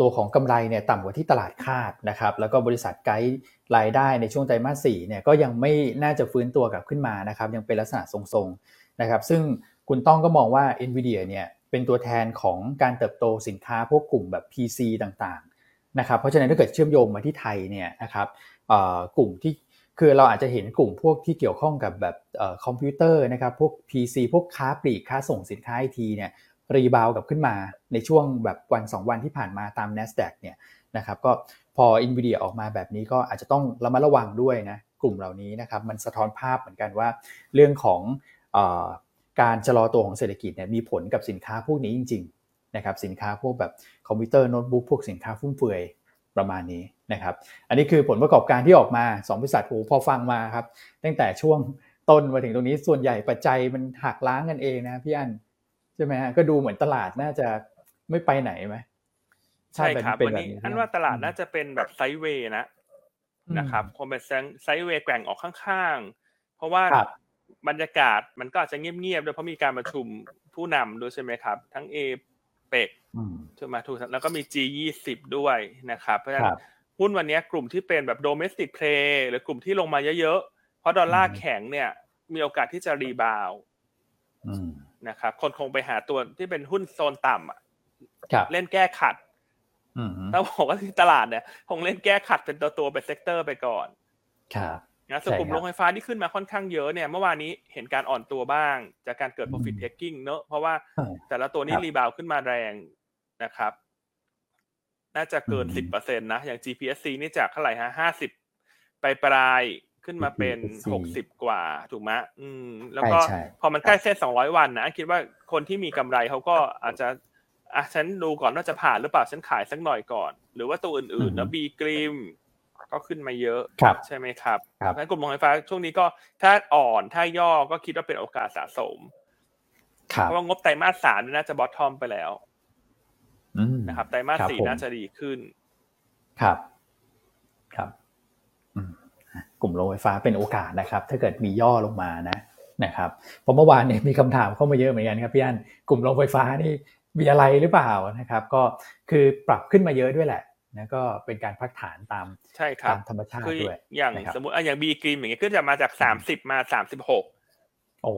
ตัวของกำไรเนี่ยต่ำกว่าที่ตลาดคาดนะครับแล้วก็บริษัทไกด์รายได้ในช่วงไตรมาสสี่เนี่ยก็ยังไม่น่าจะฟื้นตัวกลับขึ้นมานะครับยังเป็นลักษณะทรงๆนะครับซึ่งคุณต้องก็มองว่า NVIDIA เนี่ยเป็นตัวแทนของการเติบโตสินค้าพวกกลุ่มแบบ PC ต่างๆนะครับเพราะฉะนั้นถ้าเกิดเชื่อมโยงมาที่ไทยเนี่ยนะครับกลุ่มที่คือเราอาจจะเห็นกลุ่มพวกที่เกี่ยวข้องกับแบบคอมพิวเตอร์นะครับพวก PC พวกค้าปลีกค้าส่งสินค้าไอทีเนี่ย รีบาวกับขึ้นมาในช่วงแบบวัน 2 วันที่ผ่านมาตาม NASDAQ เนี่ยนะครับก็พอ NVIDIA ออกมาแบบนี้ก็อาจจะต้องระมัดระวังด้วยนะกลุ่มเหล่านี้นะครับมันสะท้อนภาพเหมือนกันว่า เรื่องของอการชะลอตัวของเศรษฐกิจเนี่ยมีผลกับสินค้าพวกนี้จริงๆนะครับสินค้าพวกแบบคอมพิวเตอร์โน้ตบุ๊กพวกสินค้าฟุ่มเฟือยประมาณนี้นะครับอันนี้คือผลประกอบการที่ออกมา2บริษัทโอ้พอฟังมาครับตั้งแต่ช่วงต้นมาถึงตรงนี้ส่วนใหญ่ปัจจัยมันหักล้างกันเองนะพี่อัน ใช่ไหมฮะก็ดูเหมือนตลาดน่าจะไม่ไปไหนไหมใช่ครับวันนี้อันว่าตลาดน่าจะเป็นแบบ sideway นะนะครับคงเป็น sideway แกว่งออกข้างๆ เพราะว่าบรรยากาศมันก็อาจจะเงียบๆด้วยเพราะมีการประชุมผู้นำด้วยใช่ไหมครับ ทั้งเอเปกใช่ไหมถูกแล้วก็มี G20 ด้วยนะครับ เพราะฉะนั้นหุ้นวันนี้กลุ่มที่เป็นแบบ domestic play หรือกลุ่มที่ลงมาเยอะๆ เพราะดอลลาร์แข็งเนี่ย มีโอกาสที่จะ rebound นะครับ คนคงไปหาตัวที่เป็นหุ้นโซนต่ำอะเล่นแก้ขัดถ้าบอกว่าที่ตลาดเนี่ยคงเล่นแก้ขัดเป็นตัวตัวเป็น sector ไปก่อนครับนะส่วนกลุ่มโรงไฟฟ้าที่ขึ้นมาค่อนข้างเยอะเนี่ยเมื่อวานนี้เห็นการอ่อนตัวบ้าง จากการเกิด profit taking เนอะเพราะว่าแต่ละตัวนี้ rebound ขึ้นมาแรงนะครับ น่าจะเกินสิบเปอร์เซ็นตนะ อย่าง GPSC นี่จากเท่าไหร่ฮะห้าสิบไปปลาย ขึ้นมาเป็นหกสิบกว่าถูกไหมอืม แล้วก็พอมันใกล้เส้นสองร้อยวันนะคิดว่าคนที่มีกำไรเขาก็อาจจะอะฉันดูก่อนว่าจะผ่านหรือเปล่าฉันขายสักหน่อยก่อน หรือว่าตัวอื่นๆนะบีกริมก็ขึ้นมาเยอะใช่ไหมครับงั้นกลุ่มโรงไฟฟ้าช่วงนี้ก็ถ้าอ่อนถ้าย่อก็คิดว่าเป็นโอกาสสะสมเพราะว่างบไตรมาสสามน่าจะบอททอมไปแล้วนะครับไตรมาสสี่น่าจะดีขึ้น ครับครับ กลุ่มโรงไฟฟ้าเป็นโอกาสนะครับ ถ้าเกิดมีย่อลงมานะนะครับเพราะเมื่อวานเนี่ยมีคำถามเข้ามาเยอะเหมือนกันครับพี่อันกลุ่มโรงไฟฟ้านี่มีอะไรหรือเปล่านะครับ ก็คือปรับขึ้นมาเยอะด้วยแหละนะก็เป็นการพักฐานตามใช่ครับตามธรรมชาติด้วยอย่างสมมติอะอย่างบีกรีมอย่างเงี้ยขึ้นจะมาจากสามสิบมาสามสิบหกโอ้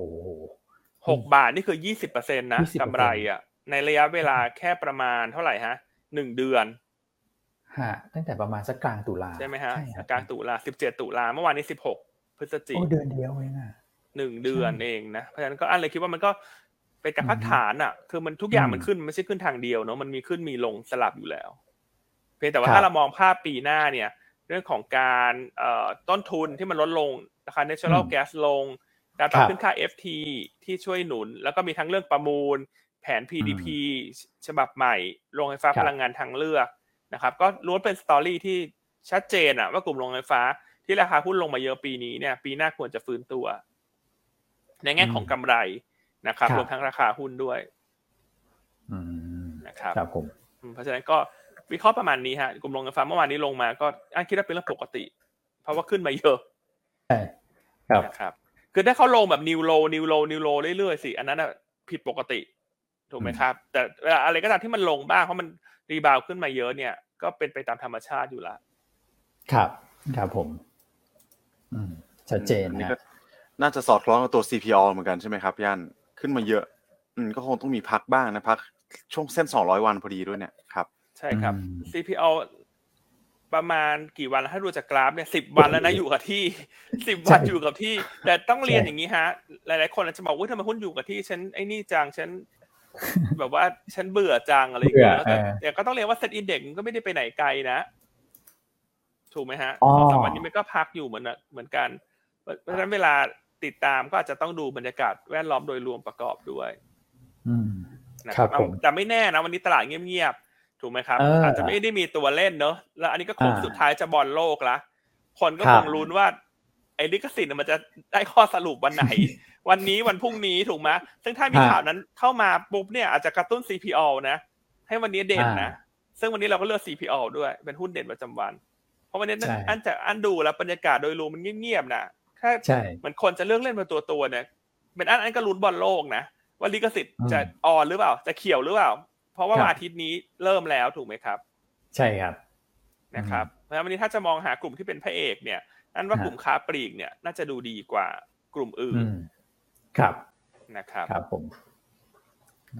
หกบาทนี่คือยี่สิบเปอร์เซ็นต์นะกำไรอะในระยะเวลาแค่ประมาณเท่าไหร่ฮะหนึ่งเดือน ฮะตั้งแต่ประมาณสักกลางตุลาใช่ไหมฮะกลางตุลาสิบเจ็ดตุลาเมื่อวานนี้สิบหกพฤศจิกาเดือนเดียวเองอะหนึ่งเดือนเองนะเพราะฉะนั้นก็อันเลยคิดว่ามันก็เป็นการพักฐานอะ คือมันทุกอย่างมันขึ้นไม่ใช่ขึ้นทางเดียวเนาะมันมีขึ้นมีลงสลับอยู่แล้ว เพียงแต่ว่าถ้าเรามองภาพปีหน้าเนี่ย เรื่องของการต้นทุนที่มันลดลงราคา natural gas ลงการปรับขึ้นค่า FT ที่ช่วยหนุน แล้วก็มีทั้งเรื่องประมูล แผน PDP ฉบับใหม่โรงไฟฟ้าพลังงานทางเลือก นะครับก็ล้วนเป็นสตอรี่ที่ชัดเจนอะว่ากลุ่มโรงไฟฟ้า ที่ราคาหุ้นลงมาเยอะปีนี้เนี่ย ปีหน้าควรจะฟื้นตัว ในแง่ของกำไรนะครับรวมทั้งราคาหุ้นด้วยนะครับครับผมเพราะฉะนั้นก็วิเคราะห์ประมาณนี้ฮะกลุ่มโรงไฟฟ้าเมื่อวานนี้ลงมาก็อันคิดว่าเป็นเรื่องปกติ เพราะว่าขึ้นมาเยอะใช่ครับนะครับ คือถ้าเขาลงแบบ new low new low new low เรื่อยๆสิอันนั้นผิดปกติ ถูกไหมครับ แต่เวลาอะไรก็ตามที่มันลงบ้างเพราะมัน rebound ขึ้นมาเยอะเนี่ย ก็เป็นไปตามธรรมชาติอยู่แล้วครับครับผมอืมชัดเจนนะน่าจะสอดคล้องกับตัว CPO เหมือนกันใช่ไหมครับย่านขึ้นมาเยอะ อืมก็คงต้องมีพักบ้างนะพักช่วงเส้นสองร้อยวันพอดีด้วยเนี่ยครับ ใช่ครับ CPO ประมาณกี่วันแล้วถ้าดูจากกราฟเนี่ยสิบวันแล้วนะอยู่กับที่สิบวันอยู่กับที่ แต่ต้องเรียนอย่างนี้ฮะ หลายๆคนอาจจะบอกว่าทำไมหุ้นอยู่กับที่ฉันไอ้นี่จังฉัน แบบว่าฉันเบื่อจังอะไรอย่างเงี้ยแต่ก็ต้องเรียนว่าเซ็ตอินเด็กก็ไม่ได้ไปไหนไกลนะ ถูกไหมฮะสองสามวันนี้มันก็พักอยู่เหมือนเหมือนกันเพราะฉะนั้นเวลาติดตามก็อาจจะต้องดูบรรยากาศแวดล้อมโดยรวมประกอบด้วยนะครับแต่ไม่แน่นะวันนี้ตลาดเงียบถูกไหมครับ อาจจะไม่ได้มีตัวเล่นเนอะแล้วอันนี้ก็คงสุดท้ายจะบอลโลกละคนก็คงลุ้นว่าไอ้ลิขสิทธิ์มันจะได้ข้อสรุปวันไหน วันนี้วันพรุ่งนี้ถูกไหมซึ่งถ้ามีข่าวนั้นเข้ามาปุ๊บเนี่ยอาจจะกระตุ้น CPO นะ ให้วันนี้เด่นนะ ซึ่งวันนี้เราก็เลือก CPO ด้วยเป็นหุ้นเด่นประจำวัน เพราะวันนี้อันจะอันดูแล้วบรรยากาศโดยรวมมันเงียบๆนะแค่เหมือนคนจะเลือกเล่นเป็นตัวตัวเนี่ยเป็นอันอันก็ลุ้นบอลโลกนะว่าลิขสิทธิ์จะออนหรือเปล่า จะเขียวหรือเปล่า เพราะว่าอาทิตย์นี้เริ่มแล้วถูกไหมครับ ใช่ครับนะครับเพราะฉะนั้นวันนี้ถ้าจะมองหากลุ่มที่เป็นพระเอกเนี่ยนั่นว่ากลุ่มค้าปลีกเนี่ย น่าจะดูดีกว่ากลุ่มอื่น ครับนะครับครับผม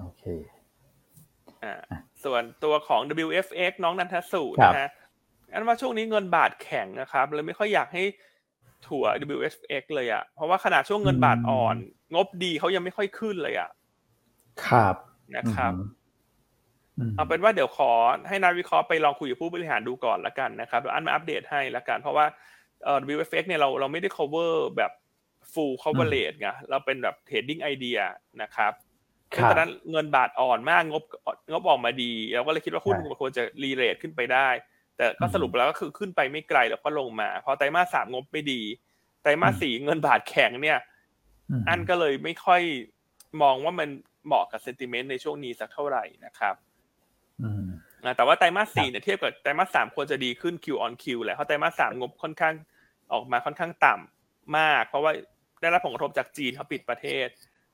โอเคอ่าส่วนตัวของ WFX น้องนันทสุครับนะฮะอันว่าช่วงนี้เงินบาทแข็งนะครับเลยไม่ค่อยอยากให้ถั่ว WFX เลยอะ่ะ เพราะว่าขนาดช่วงเงินบาทอ่อน งบดีเขายังไม่ค่อยขึ้นเลยอะ่ะ ครับนะครับอืมเอาเป็นว่าเดี๋ยวขอให้นักวิเคราะห์ไปลองคุยกับผู้บริหารดูก่อนละกันนะครับเดี๋ยวอันมาอัปเดตให้ละกัน เพราะว่าเอ่อ WFX เนี่ยเราเราไม่ได้ cover แบบ full coverage ไงเราเป็นแบบ trading idea นะครับคซึ่งรับตอนนั้นเงินบาทอ่อนมากงบงบออกมาดีเราก็เลยคิดว่าหุ้นใช่ควรจะรีเรทขึ้นไปได้ แต่ก็อืมสรุปแล้วก็คือขึ้นไปไม่ไกลแล้วก็ลงมา พอไตรมาสสามงบไม่ดีไตรมาสอืมสี่เงินบาทแข็งเนี่ยมอันก็เลยไม่ค่อยมองว่ามันเหมาะกับเซนติเมนต์ในช่วงนี้สักเท่าไหร่นะครับอืมอ่าแต่ว่าไตรมาสครัสี่บเนี่ยเทียบกับไตรมาสสามควรจะดีขึ้น Q on Q แหละเพราะไตรมาสสามงบค่อนข้างออกมาค่อนข้างต่ำมาก เพราะว่า ได้รับผลกระทบจากจีนเขาปิดประเทศ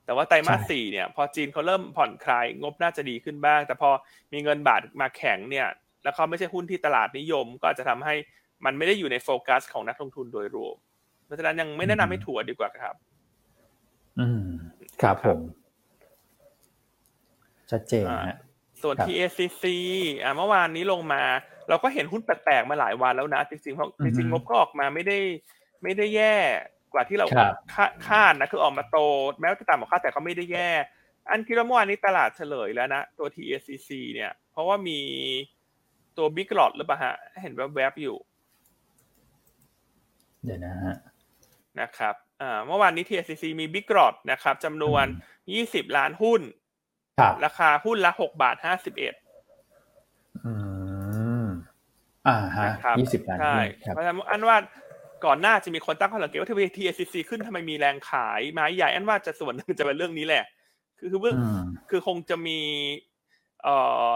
แต่ว่าไตรมาสสี่เนี่ย พอจีนเขาเริ่มผ่อนคลายงบน่าจะดีขึ้นบ้าง แต่พอมีเงินบาทมาแข็งเนี่ย แล้วเขาไม่ใช่หุ้นที่ตลาดนิยม ก็อาจจะทำให้มันไม่ได้อยู่ในโฟกัสของนักลงทุนโดยรวม เพราะฉะนั้นยังไม่แนะนำให้ถัวดีกว่าครับ อืมครับครัผบมชัดเจนฮะส่วนครับ TACC อ่าเมื่อวานนี้ลงมา เราก็เห็นหุ้นแปลกๆมาหลายวันแล้วนะ จริงๆเพราะอืจอฮึริงๆงบก็ออกมาไม่ได้ ไม่ได้แย่ กว่าที่เราครับคาคาดนะคือออกมาโต แม้ว่าจะต่ำกว่าคาดแต่ก็ไม่ได้แย่ อันคิดว่าเมื่อวานนี้ตลาดเฉลยแล้วนะตัว TACC เนี่ย เพราะว่ามีตัว Big Lot หรือเปล่าฮะ เห็นแวบๆอยู่ เดี๋ยวนะฮะนะครับอ่าเมื่อวานนี้ TACC มี Big Lot นะครับจำนวน 20 ล้านหุ้นครับราคาหุ้นละ 6 บาท 51อืมอ่าฮะนะครับยี่สิบล้านใช่ครับเพราะฉะนั้นอันว่า ก่อนหน้าจะมีคนตั้งข้อสังเกตว่าที TACC ขึ้นทำไมมีแรงขายไม้ใหญ่อันว่าจะส่วนหนึ่งจะเป็นเรื่องนี้แหละ คือคือเรื่องอืมคือคงจะมีเอ่อ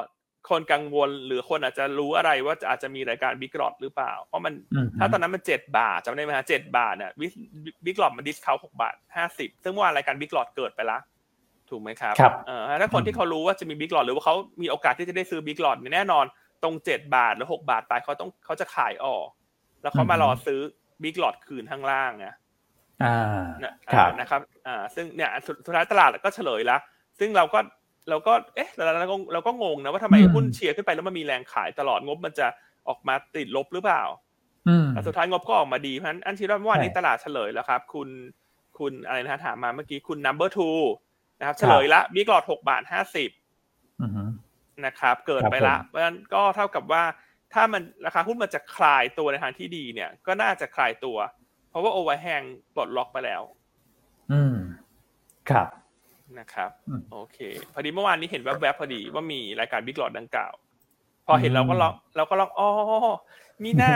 คนกังวลหรือคนอาจจะรู้อะไรว่าจะอาจจะมีรายการ big lot หรือเปล่า เพราะมันอืมถ้าตอนนั้นมันเจ็ดบาทจำได้ไหมฮะเจ็ดบาทเนี่ย big lot มัน discount หกบาทห้าสิบซึ่งเมื่อวานรายการ big lot เกิดไปละถูกไหมครับครับเออถ้าคนที่เขารู้ว่าจะมี big lot หรือว่าเขามีโอกาสที่จะได้ซื้อ big lot แน่นอน ตรงเจ็ดบาทหรือหกบาทไปเขาต้องเขาจะขายออก แล้วเขามารอซื้อ บิ๊กหลอดคืนข้างล่างนะอ่านะครับนะครับอ่าซึ่งเนี่ยสุดสุดท้ายตลาดก็เฉลยแล้วซึ่งเราก็เราก็เอ๊ะเราเราก็เราก็งงนะว่าทำไมอืมหุ้นเชียร์ขึ้นไปแล้วมันมีแรงขายตลอดงบมันจะออกมาติดลบหรือเปล่าอืมแต่สุดท้ายงบก็ออกมาดีเพราะฉะนั้นอันที่ว่าเมื่อวานนี้ใช่ตลาดเฉลยแล้วครับ คุณคุณอะไรนะถามมาเมื่อกี้คุณ number two นะครับคเฉรับลยละบิ๊กหลอดหกบาทห้าสิบอือฮึนะครับ เกิดครับไปละผมเพราะฉะนั้นก็เท่ากับว่า ถ้ามันราคาหุ้นมันจะคลายตัวในทางที่ดีเนี่ย ก็น่าจะคลายตัว เพราะว่า overhang ปลดล็อกไปแล้ว อืม ครับนะครับอืมโอเค พอดีเมื่อวานนี้เห็นแวบๆพอดีว่ามีรายการ big lot ดังกล่าว พอเห็นอืมเราก็ลองเราก็ลองอ๋อมีหน้า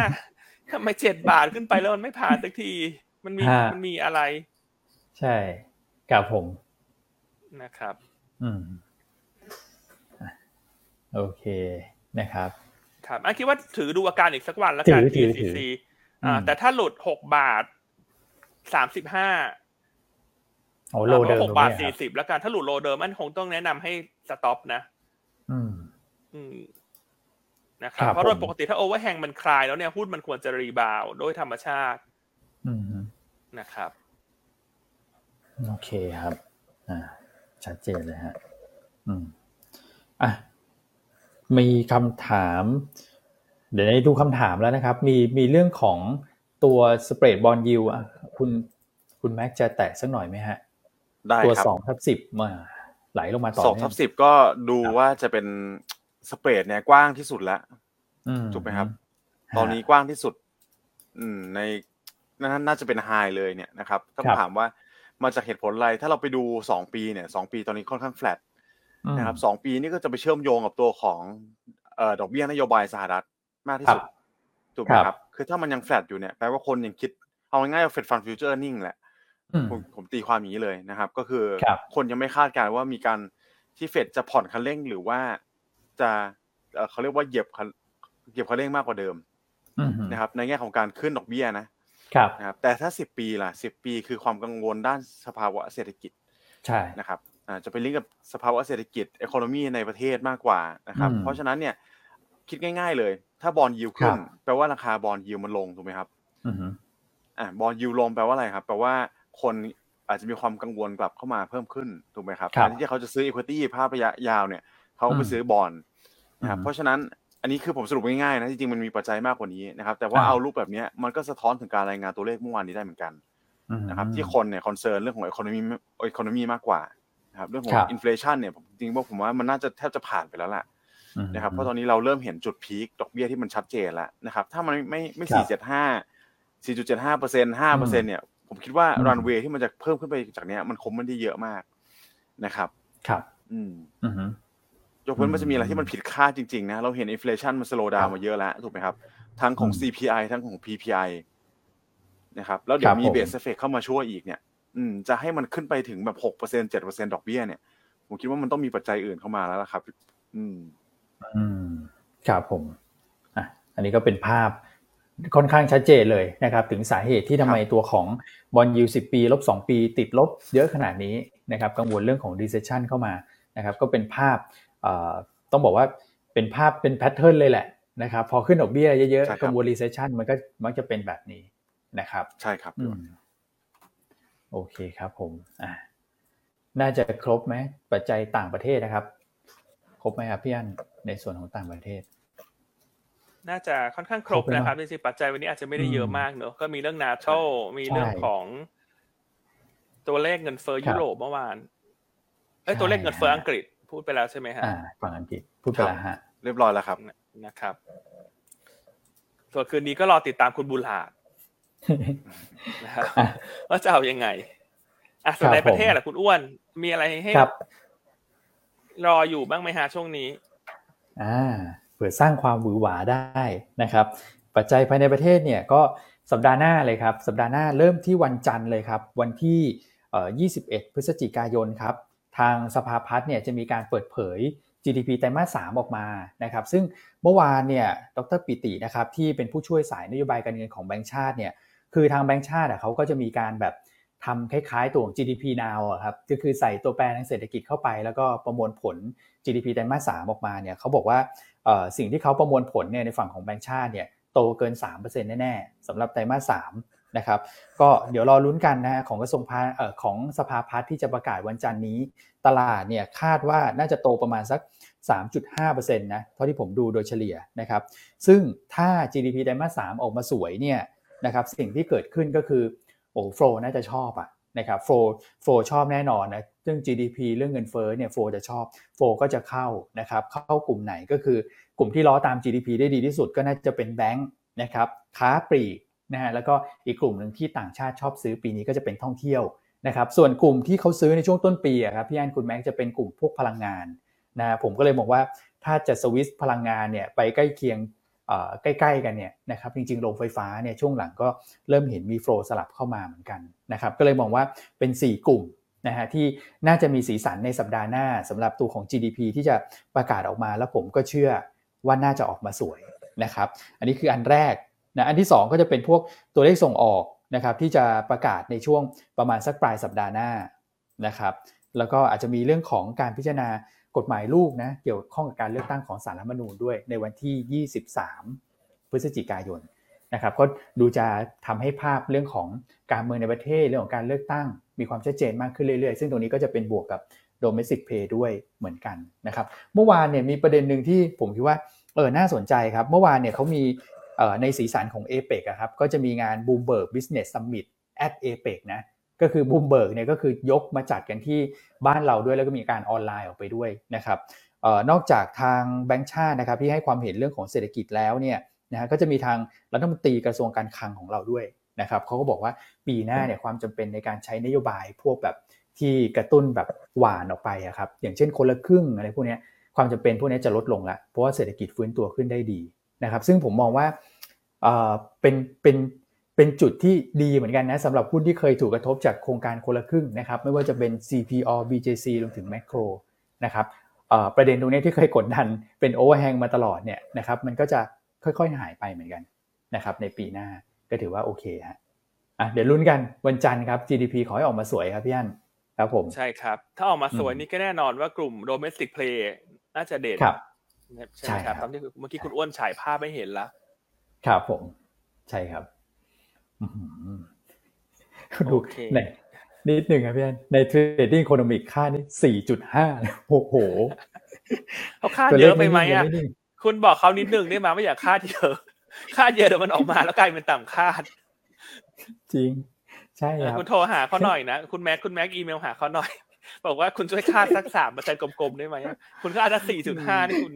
ทำไมเจ็ดบาทขึ้นไปแล้วมันไม่ผ่านสักที มันมีฮะมันมีอะไร ใช่ครับผมนะครับ อืมอะโอเคนะครับ ครับอันคิดว่าถือดูอาการอีกสักวันแล้วกันถือถือ TCC ถืออ่าอืมแต่ถ้าหลุดหกบาทสามสิบห้าโอ้ low เดิมหกบาทตรงนี้สี่ครับสิบแล้วกัน ถ้าหลุด low เดิมมันคงต้องแนะนำให้ stop นะอืมอืมนะครับครับเพราะโดยผมปกติถ้า overhang มันคลายแล้วเนี่ยหุ้นมันควรจะ rebound โดยธรรมชาติอืมนะครับ โอเคครับ อ่า ชัดเจนเลยฮะ อืม อะ มีคำถาม เดี๋ยวได้ดูคำถามแล้วนะครับ มีมีเรื่องของตัวสเปรดบอลยิวอะคุณคุณแม็กจะแตะสักหน่อยไหมฮะ ได้ตัวครับสองทับสิบมา ไหลลงมาต่อสองเนื่ทับสิบก็ดูครับว่าจะเป็นสเปรดเนี่ยกว้างที่สุดแล้วอืถูกไหมครับฮะตอนนี้กว้างที่สุด อืม ในน่าน่าจะเป็น high เลยเนี่ยนะครับ ถ้าครับถามว่ามาจากเหตุผลอะไร ถ้าเราไปดูสองปีเนี่ยสองปีตอนนี้ค่อนข้างแฟลตอืม นะครับสองปีนี่ก็จะไปเชื่อมโยงกับตัวของเอ่อดอกเบี้ยนโยบายสหรัฐมากที่สุดครับถูกไหมครับครับ คือถ้ามันยังแฟลตอยู่เนี่ยแปลว่าคนยังคิดเอาง่ายๆว่า Fed Fund Future นิ่งแหละอืมผมผมตีความอย่างนี้เลยนะครับ ก็คือครับคนยังไม่คาดการณ์ว่ามีการที่เฟดจะผ่อนคันเร่งหรือว่าจะเอ่อเขาเรียกว่าเหยียบคันเหยียบคันเร่งมากกว่าเดิมอืมนะครับ ในแง่ของการขึ้นดอกเบี้ยนะครับนะครับ แต่ถ้าสิบปีล่ะสิบปีคือความกังวลด้านสภาวะเศรษฐกิจใช่นะครับ อ่าจะไปลิงก์กับสภาวะเศรษฐกิจ e อ o n o m y ในประเทศมากกว่านะครับอืมเพราะฉะนั้นเนี่ยคิดง่าย ๆเลย ถ้าบอลยิวขึ้ครันบแปลว่าราคาบอลยิวมันลงถูกไหมครับอือฮึอ่าบอลยิวลงแปลว่าอะไรครับ แปลว่าคนอาจจะมีความกังวลกลับเข้ามาเพิ่มขึ้นถูกไหมครับครับแทนที่เขาจะซื้อ equity ภาพระยะยาวเนี่ยเขาก็ไปอืมซื้อบอนด์นะครับอืมเพราะฉะนั้นอันนี้คือผมสรุปง่ายๆนะจริงๆมันมีปัจจัยมากกว่านี้นะครับ แต่ว่าอ่าเอารูปแบบเนี้ยมันก็สะท้อนถึงการรายงานตัวเลขเมื่อวานนี้ได้เหมือนกันอืมนะครับที่คนเนี่ย concern เรื่องของ economy economy มากกว่า นะครับเรื่องของครับ inflation เนี่ยผมจริงๆว่าผมว่ามันน่าจะแทบจะผ่านไปแล้วล่ะอืมนะครับเพราะตอนนี้เราเริ่มเห็นจุด peak ดอกเบี้ยที่มันชัดเจนแล้วนะครับ ถ้ามันไม่ไม่ครับสี่เจ็ดห้าสี่จุดเจ็ดห้าเปอร์เซ็นห้าเปอร์เซ็นเนี่ยผมคิดว่าอืมรันเวย์ที่มันจะเพิ่มขึ้นไปจากเนี้ยมันคงไม่ได้เยอะมากนะครับ ครับ อืมอือฮึยกเว้นอืมมันจะมีอะไรที่มันผิดคาดจริงๆนะเราเห็น inflation มันสโลว์ดาวครับมาเยอะแล้วถูกไหมครับ ทั้งของอืม CPI ทั้งของ PPI นะครับ แล้วเดี๋ยครับมีผม base effect เข้ามาช่วยอีกเนี่ย อืมจะให้มันขึ้นไปถึงแบบหกเปอร์เซ็นเจ็ดเปอร์เซ็นดอกเบี้ยเนี่ยผมคิดว่ามันต้องมีปัจจัยอื่นเข้ามาแล้วล่ะครับ อืม อืมครับผมอะอันนี้ก็เป็นภาพค่อนข้างชัดเจนเลยนะครับ ถึงสาเหตุที่ทำไมตัวของบอนด์ยีลด์สิบปีลบสองปี ติดลบเยอะขนาดนี้นะครับ กังวลเรื่องของ recession เข้ามานะครับ ก็เป็นภาพเอ่อต้องบอกว่าเป็นภาพเป็น pattern เลยแหละนะครับ พอขึ้นดอกเบี้ยเยอะใช่ครับๆกังวล recession มันก็มักจะเป็นแบบนี้นะครับ ใช่ครับอืม โอเคครับผมอะน่าจะครบไหมปัจจัยต่างประเทศนะครับ ครบไหมครับพี่อันในส่วนของต่างประเทศ น่าจะค่อนข้างครบครบเลยเนอะนะครับจริงๆปัจจัยวันนี้อาจจะไม่ได้เยอะอืมมากเนอะก็มีเรื่องนาโตมีเรื่องใช่ของ ตัวเลขเงินเฟ้อครับยุโรปเมื่อวานเอ้ยใช่ตัวเลขเงินเฟ้อฮะอังกฤษพูดไปแล้วใช่ไหมฮะอ่าฝั่งอังกฤษพูดไปแล้วฮะเรียบร้อยแล้วครับนะครับส่วนคืนนี้ก็รอติดตามคุณบุญหลาด นะครับอะว่าจะเอายังไงอะส่วนครับในประเทศผมล่ะคุณอ้วน มีอะไรให้ครับรออยู่บ้างไหมฮะช่วงนี้ อ่าเผื่อสร้างความหวือหวาได้นะครับ ปัจจัยภายในประเทศเนี่ยก็สัปดาห์หน้าเลยครับ สัปดาห์หน้าเริ่มที่วันจันทร์เลยครับ วันที่เอ่อ21 พฤศจิกายนครับ ทางสภาพัฒน์เนี่ยจะมีการเปิดเผย GDP ไตรมาส 3 ออกมานะครับ ซึ่งเมื่อวานเนี่ย ดรปิตินะครับ ที่เป็นผู้ช่วยสายนโยบายการเงินของแบงก์ชาติเนี่ย คือทางแบงก์ชาติอะเขาก็จะมีการแบบทำคล้ายๆตัวของ GDP now อะครับก็คือใส่ตัวแปรทางเศรษฐกิจเข้าไป แล้วก็ประมวลผล GDP ไตรมาส3ออกมาเนี่ยเขาบอกว่าสิ่งที่เขาประมวลผลเนี่ยในฝั่งของแบงก์ชาติเนี่ยโตเกิน 3%แน่ๆสำหรับไตรมาส3นะครับก็เดี๋ยวรอลุ้นกันนะของกระทรวงพาเอ่อของสภาพัฒน์ที่จะประกาศวันจันทร์นี้ ตลาดเนี่ยคาดว่าน่าจะโตประมาณสัก 3.5%นะเท่าที่ผมดูโดยเฉลี่ยนะครับซึ่งถ้า GDP ไตรมาส3ออกมาสวยเนี่ย นะครับสิ่งที่เกิดขึ้นก็คือโอ้ flow น่าจะชอบอะนะครับ flow flow ชอบแน่นอนนะเรื่อง GDP เรื่องเงินเฟ้อเนี่ย flow จะชอบ flow ก็จะเข้านะครับเข้ากลุ่มไหนก็คือกลุ่มที่ล้อตาม GDP ได้ดีที่สุดก็น่าจะเป็นแบงค์นะครับค้าปลีกนะฮะแล้วก็อีกกลุ่มหนึ่งที่ต่างชาติชอบซื้อปีนี้ก็จะเป็นท่องเที่ยวนะครับส่วนกลุ่มที่เขาซื้อในช่วงต้นปีอะครับพี่อันคุณแม็กซ์จะเป็นกลุ่มพวกพลังงานนะผมก็เลยบอกว่าถ้าจะสวิตช์พลังงานเนี่ยไปใกล้เคียง ใกล้ๆกันเนี่ยนะครับจริงๆโรงไฟฟ้าเนี่ยช่วงหลังก็เริ่มเห็นมีโฟล์สลับเข้ามาเหมือนกันนะครับก็เลยมองว่าเป็น 4 กลุ่มนะฮะที่น่าจะมีสีสันในสัปดาห์หน้าสำหรับตัวของ GDP ที่จะประกาศออกมาแล้วผมก็เชื่อว่าน่าจะออกมาสวยนะครับอันนี้คืออันแรกนะอันที่ 2 ก็จะเป็นพวกตัวเลขส่งออกนะครับที่จะประกาศในช่วงประมาณสักปลายสัปดาห์หน้านะครับแล้วก็อาจจะมีเรื่องของการพิจารณา กฎหมายลูกนะเกี่ยวข้องกับการเลือกตั้งของสารรัฐมนูญด้วยในวันที่ 23 พฤศจิกายนนะครับก็ดูจะทำให้ภาพเรื่องของการเมืองในประเทศเรื่องของการเลือกตั้ง มีความชัดเจนมากขึ้นเรื่อยๆ ซึ่งตรงนี้ก็จะเป็นบวกกับ domestic pay ด้วยเหมือนกันนะครับเมื่อวานเนี่ยมีประเด็นหนึ่งที่ผมคิดว่าเออน่าสนใจครับ เมื่อวานเนี่ยเขามีในสีสันของ APEC อะครับก็จะมีงาน Bloomberg Business Summit at APEC นะ ก็คือ Bloomberg เนี่ยก็คือยกมาจัดกันที่บ้านเราด้วยแล้วก็มีการออนไลน์ออกไปด้วยนะครับออนอกจากทางแบงก์ชาตินะครับที่ให้ความเห็นเรื่องของเศรษฐกิจแล้วเนี่ยนะฮะก็จะมีทางรัฐมนตรีกระทรวงการคลังของเราด้วยนะครับเขาก็บอกว่าปีหน้าเนี่ยความจำเป็นในการใช้นโยบายพวกแบบที่กระตุ้นแบบหวานออกไปอะครับอย่างเช่นคนละครึ่งอะไรพวกนี้ความจำเป็นพวกนี้จะลดลงละเพราะว่าเศรษฐกิจฟื้นตัวขึ้นได้ดีนะครับ ซึ่งผมมองว่าเเป็นเป็น เป็นจุดที่ดีเหมือนกันนะสำหรับหุ้นที่เคยถูกกระทบจากโครงการคนละครึ่งนะครับไม่ว่าจะเป็น CPO BJC รวมถึง Macro นะครับเอ่อประเด็นตรงนี้ที่เคยกดดันเป็นโอเวอร์แฮงมาตลอดเนี่ยนะครับมันก็จะค่อยๆหายไปเหมือนกันนะครับในปีหน้าก็ถือว่าโอเคฮะอะเดี๋ยวลุ้นกันวันจันทร์ครับ GDP ขอให้ออกมาสวยครับพี่อันครับผมใช่ครับ ถ้าออกมาสวยอืมนี่ก็แน่นอนว่ากลุ่ม domestic play น่าจะเด่นครับใช่ไหมครับตอนที่เมื่อกี้คุณอันฉายภาพไม่เห็นละครับผม ใช่ครับ ดูในนิดหนึ่งครับพี่อันใน Trading Economics คาดนี่สี่จุดห้าโอ้โหเขาคาดเยอะไปไหมอะคุณบอกเขานิดนึงได้ไหมไม่อยากคาดเยอะคาดเยอะเดี๋ยวมันออกมาแล้วกลายเป็นต่ำคาด จริง ใช่ครับคุณโทรหาเขาหน่อยนะ คุณแม็กซ์คุณแม็กซ์อีเมลหาเขาหน่อย บอกว่าคุณช่วยคาดสักสามเปอร์เซ็นต์กลมๆได้ไหมคุณคาดถ้าสี่จุดห้านี่คุณ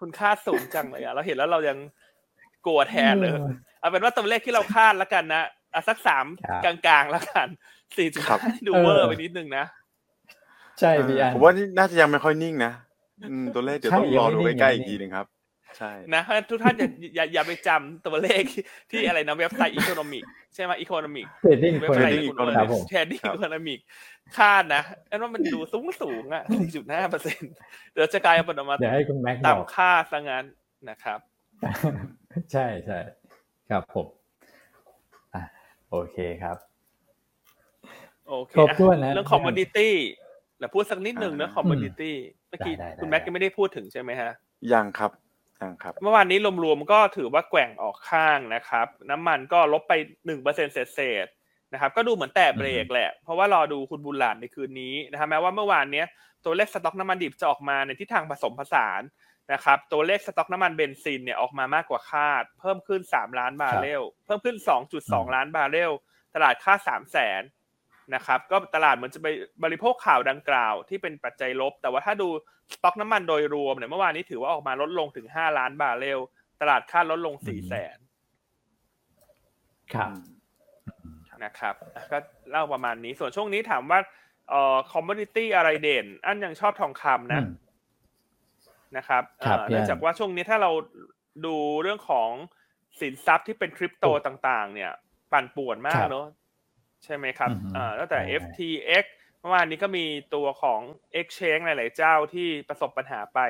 คุณคาดสูงจังเลยอะเราเห็นแล้วเรายังกลัวแทนเลย เอาเป็นว่าตัวเลขที่เราคาดแล้วกันนะอะสักสามกลางๆแล้วกันสี่จุดห้าดูเวอร์ไปนิดนึงนะ ใช่พี่อันผมว่านี่น่าจะยังไม่ค่อยนิ่งนะตัวเลขเดี๋ยวต้องรอดูใกล้ๆอีกทีหนึ่งครับใช่นะทุกท่านอย่าอย่าอย่าไปจำตัวเลขที่อะไรนะเว็บไซต์ Economics ใช่ไหม Economics Trading เว็บไซต์ Economics Trading Economicsคาดนะอันว่ามันดูสูงสูงอะสี่จุดห้าเปอร์เซ็นต์เดี๋ยวจะกลายเป็นออกมาเดี๋ยวให้คุณแม็กซ์ต่ำคาดซะงั้นนะครับ ใช่ใช่ ครับผมอะโอเคครับ โอเคครบถ้วนแล้วเรื่อง commodity เดี๋ยวพูดสักนิดหนึ่งนะ commodity เมื่อกี้คุณแม็กซ์ก็ไม่ได้พูดถึงใช่ไหมฮะ ยังครับยังครับ เมื่อวานนี้รวมๆก็ถือว่าแกว่งออกข้างนะครับ น้ำมันก็ลบไปหนึ่งเปอร์เซ็นเศษนะครับก็ดูเหมือนแต่เบรกแหละ เพราะว่ารอดูคุณบูลลาร์ดในคืนนี้นะครับแม้ว่าเมื่อวานนี้ตัวเลขสต็อกน้ำมันดิบจะออกมาในทิศทางผสมผสาน นะครับตัวเลขสต็อกน้ำมันเบนซินเนี่ยออกมามากกว่าคาด เพิ่มขึ้น 3 ล้านบาร์เรลเพิ่มขึ้น 2.2 ล้านบาร์เรลตลาดคาด3 0 0แสนนะครับก็ตลาดเหมือนจะไปบริโภคข่าวดังกล่าวที่เป็นปัจจัยลบ แต่ว่าถ้าดูสต็อกน้ำมันโดยรวมเนี่ยเมื่อวานนี้ถือว่าออกมาลดลงถึง 5 ล้านบาร์เรลตลาดค่าลดลง 4 แสนครับนะครับก็เล่าประมาณนี้ส่วนช่วงนี้ถามว่าเอ่อคอมมูนิตี้อะไรเด่น อันยังชอบทองคำนะ นะครับเนื่องจากว่าช่วงนี้ถ้าเราดูเรื่องของสินทรัพย์ที่เป็นคริปโตต่าง ๆ เนี่ย ปั่นป่วนมากเนาะใช่ไหมครับอ่าตั้งแต่ FTX เมื่อวานนี้ก็มีตัวของ Exchange หลาย ๆ เจ้าที่ประสบปัญหาไป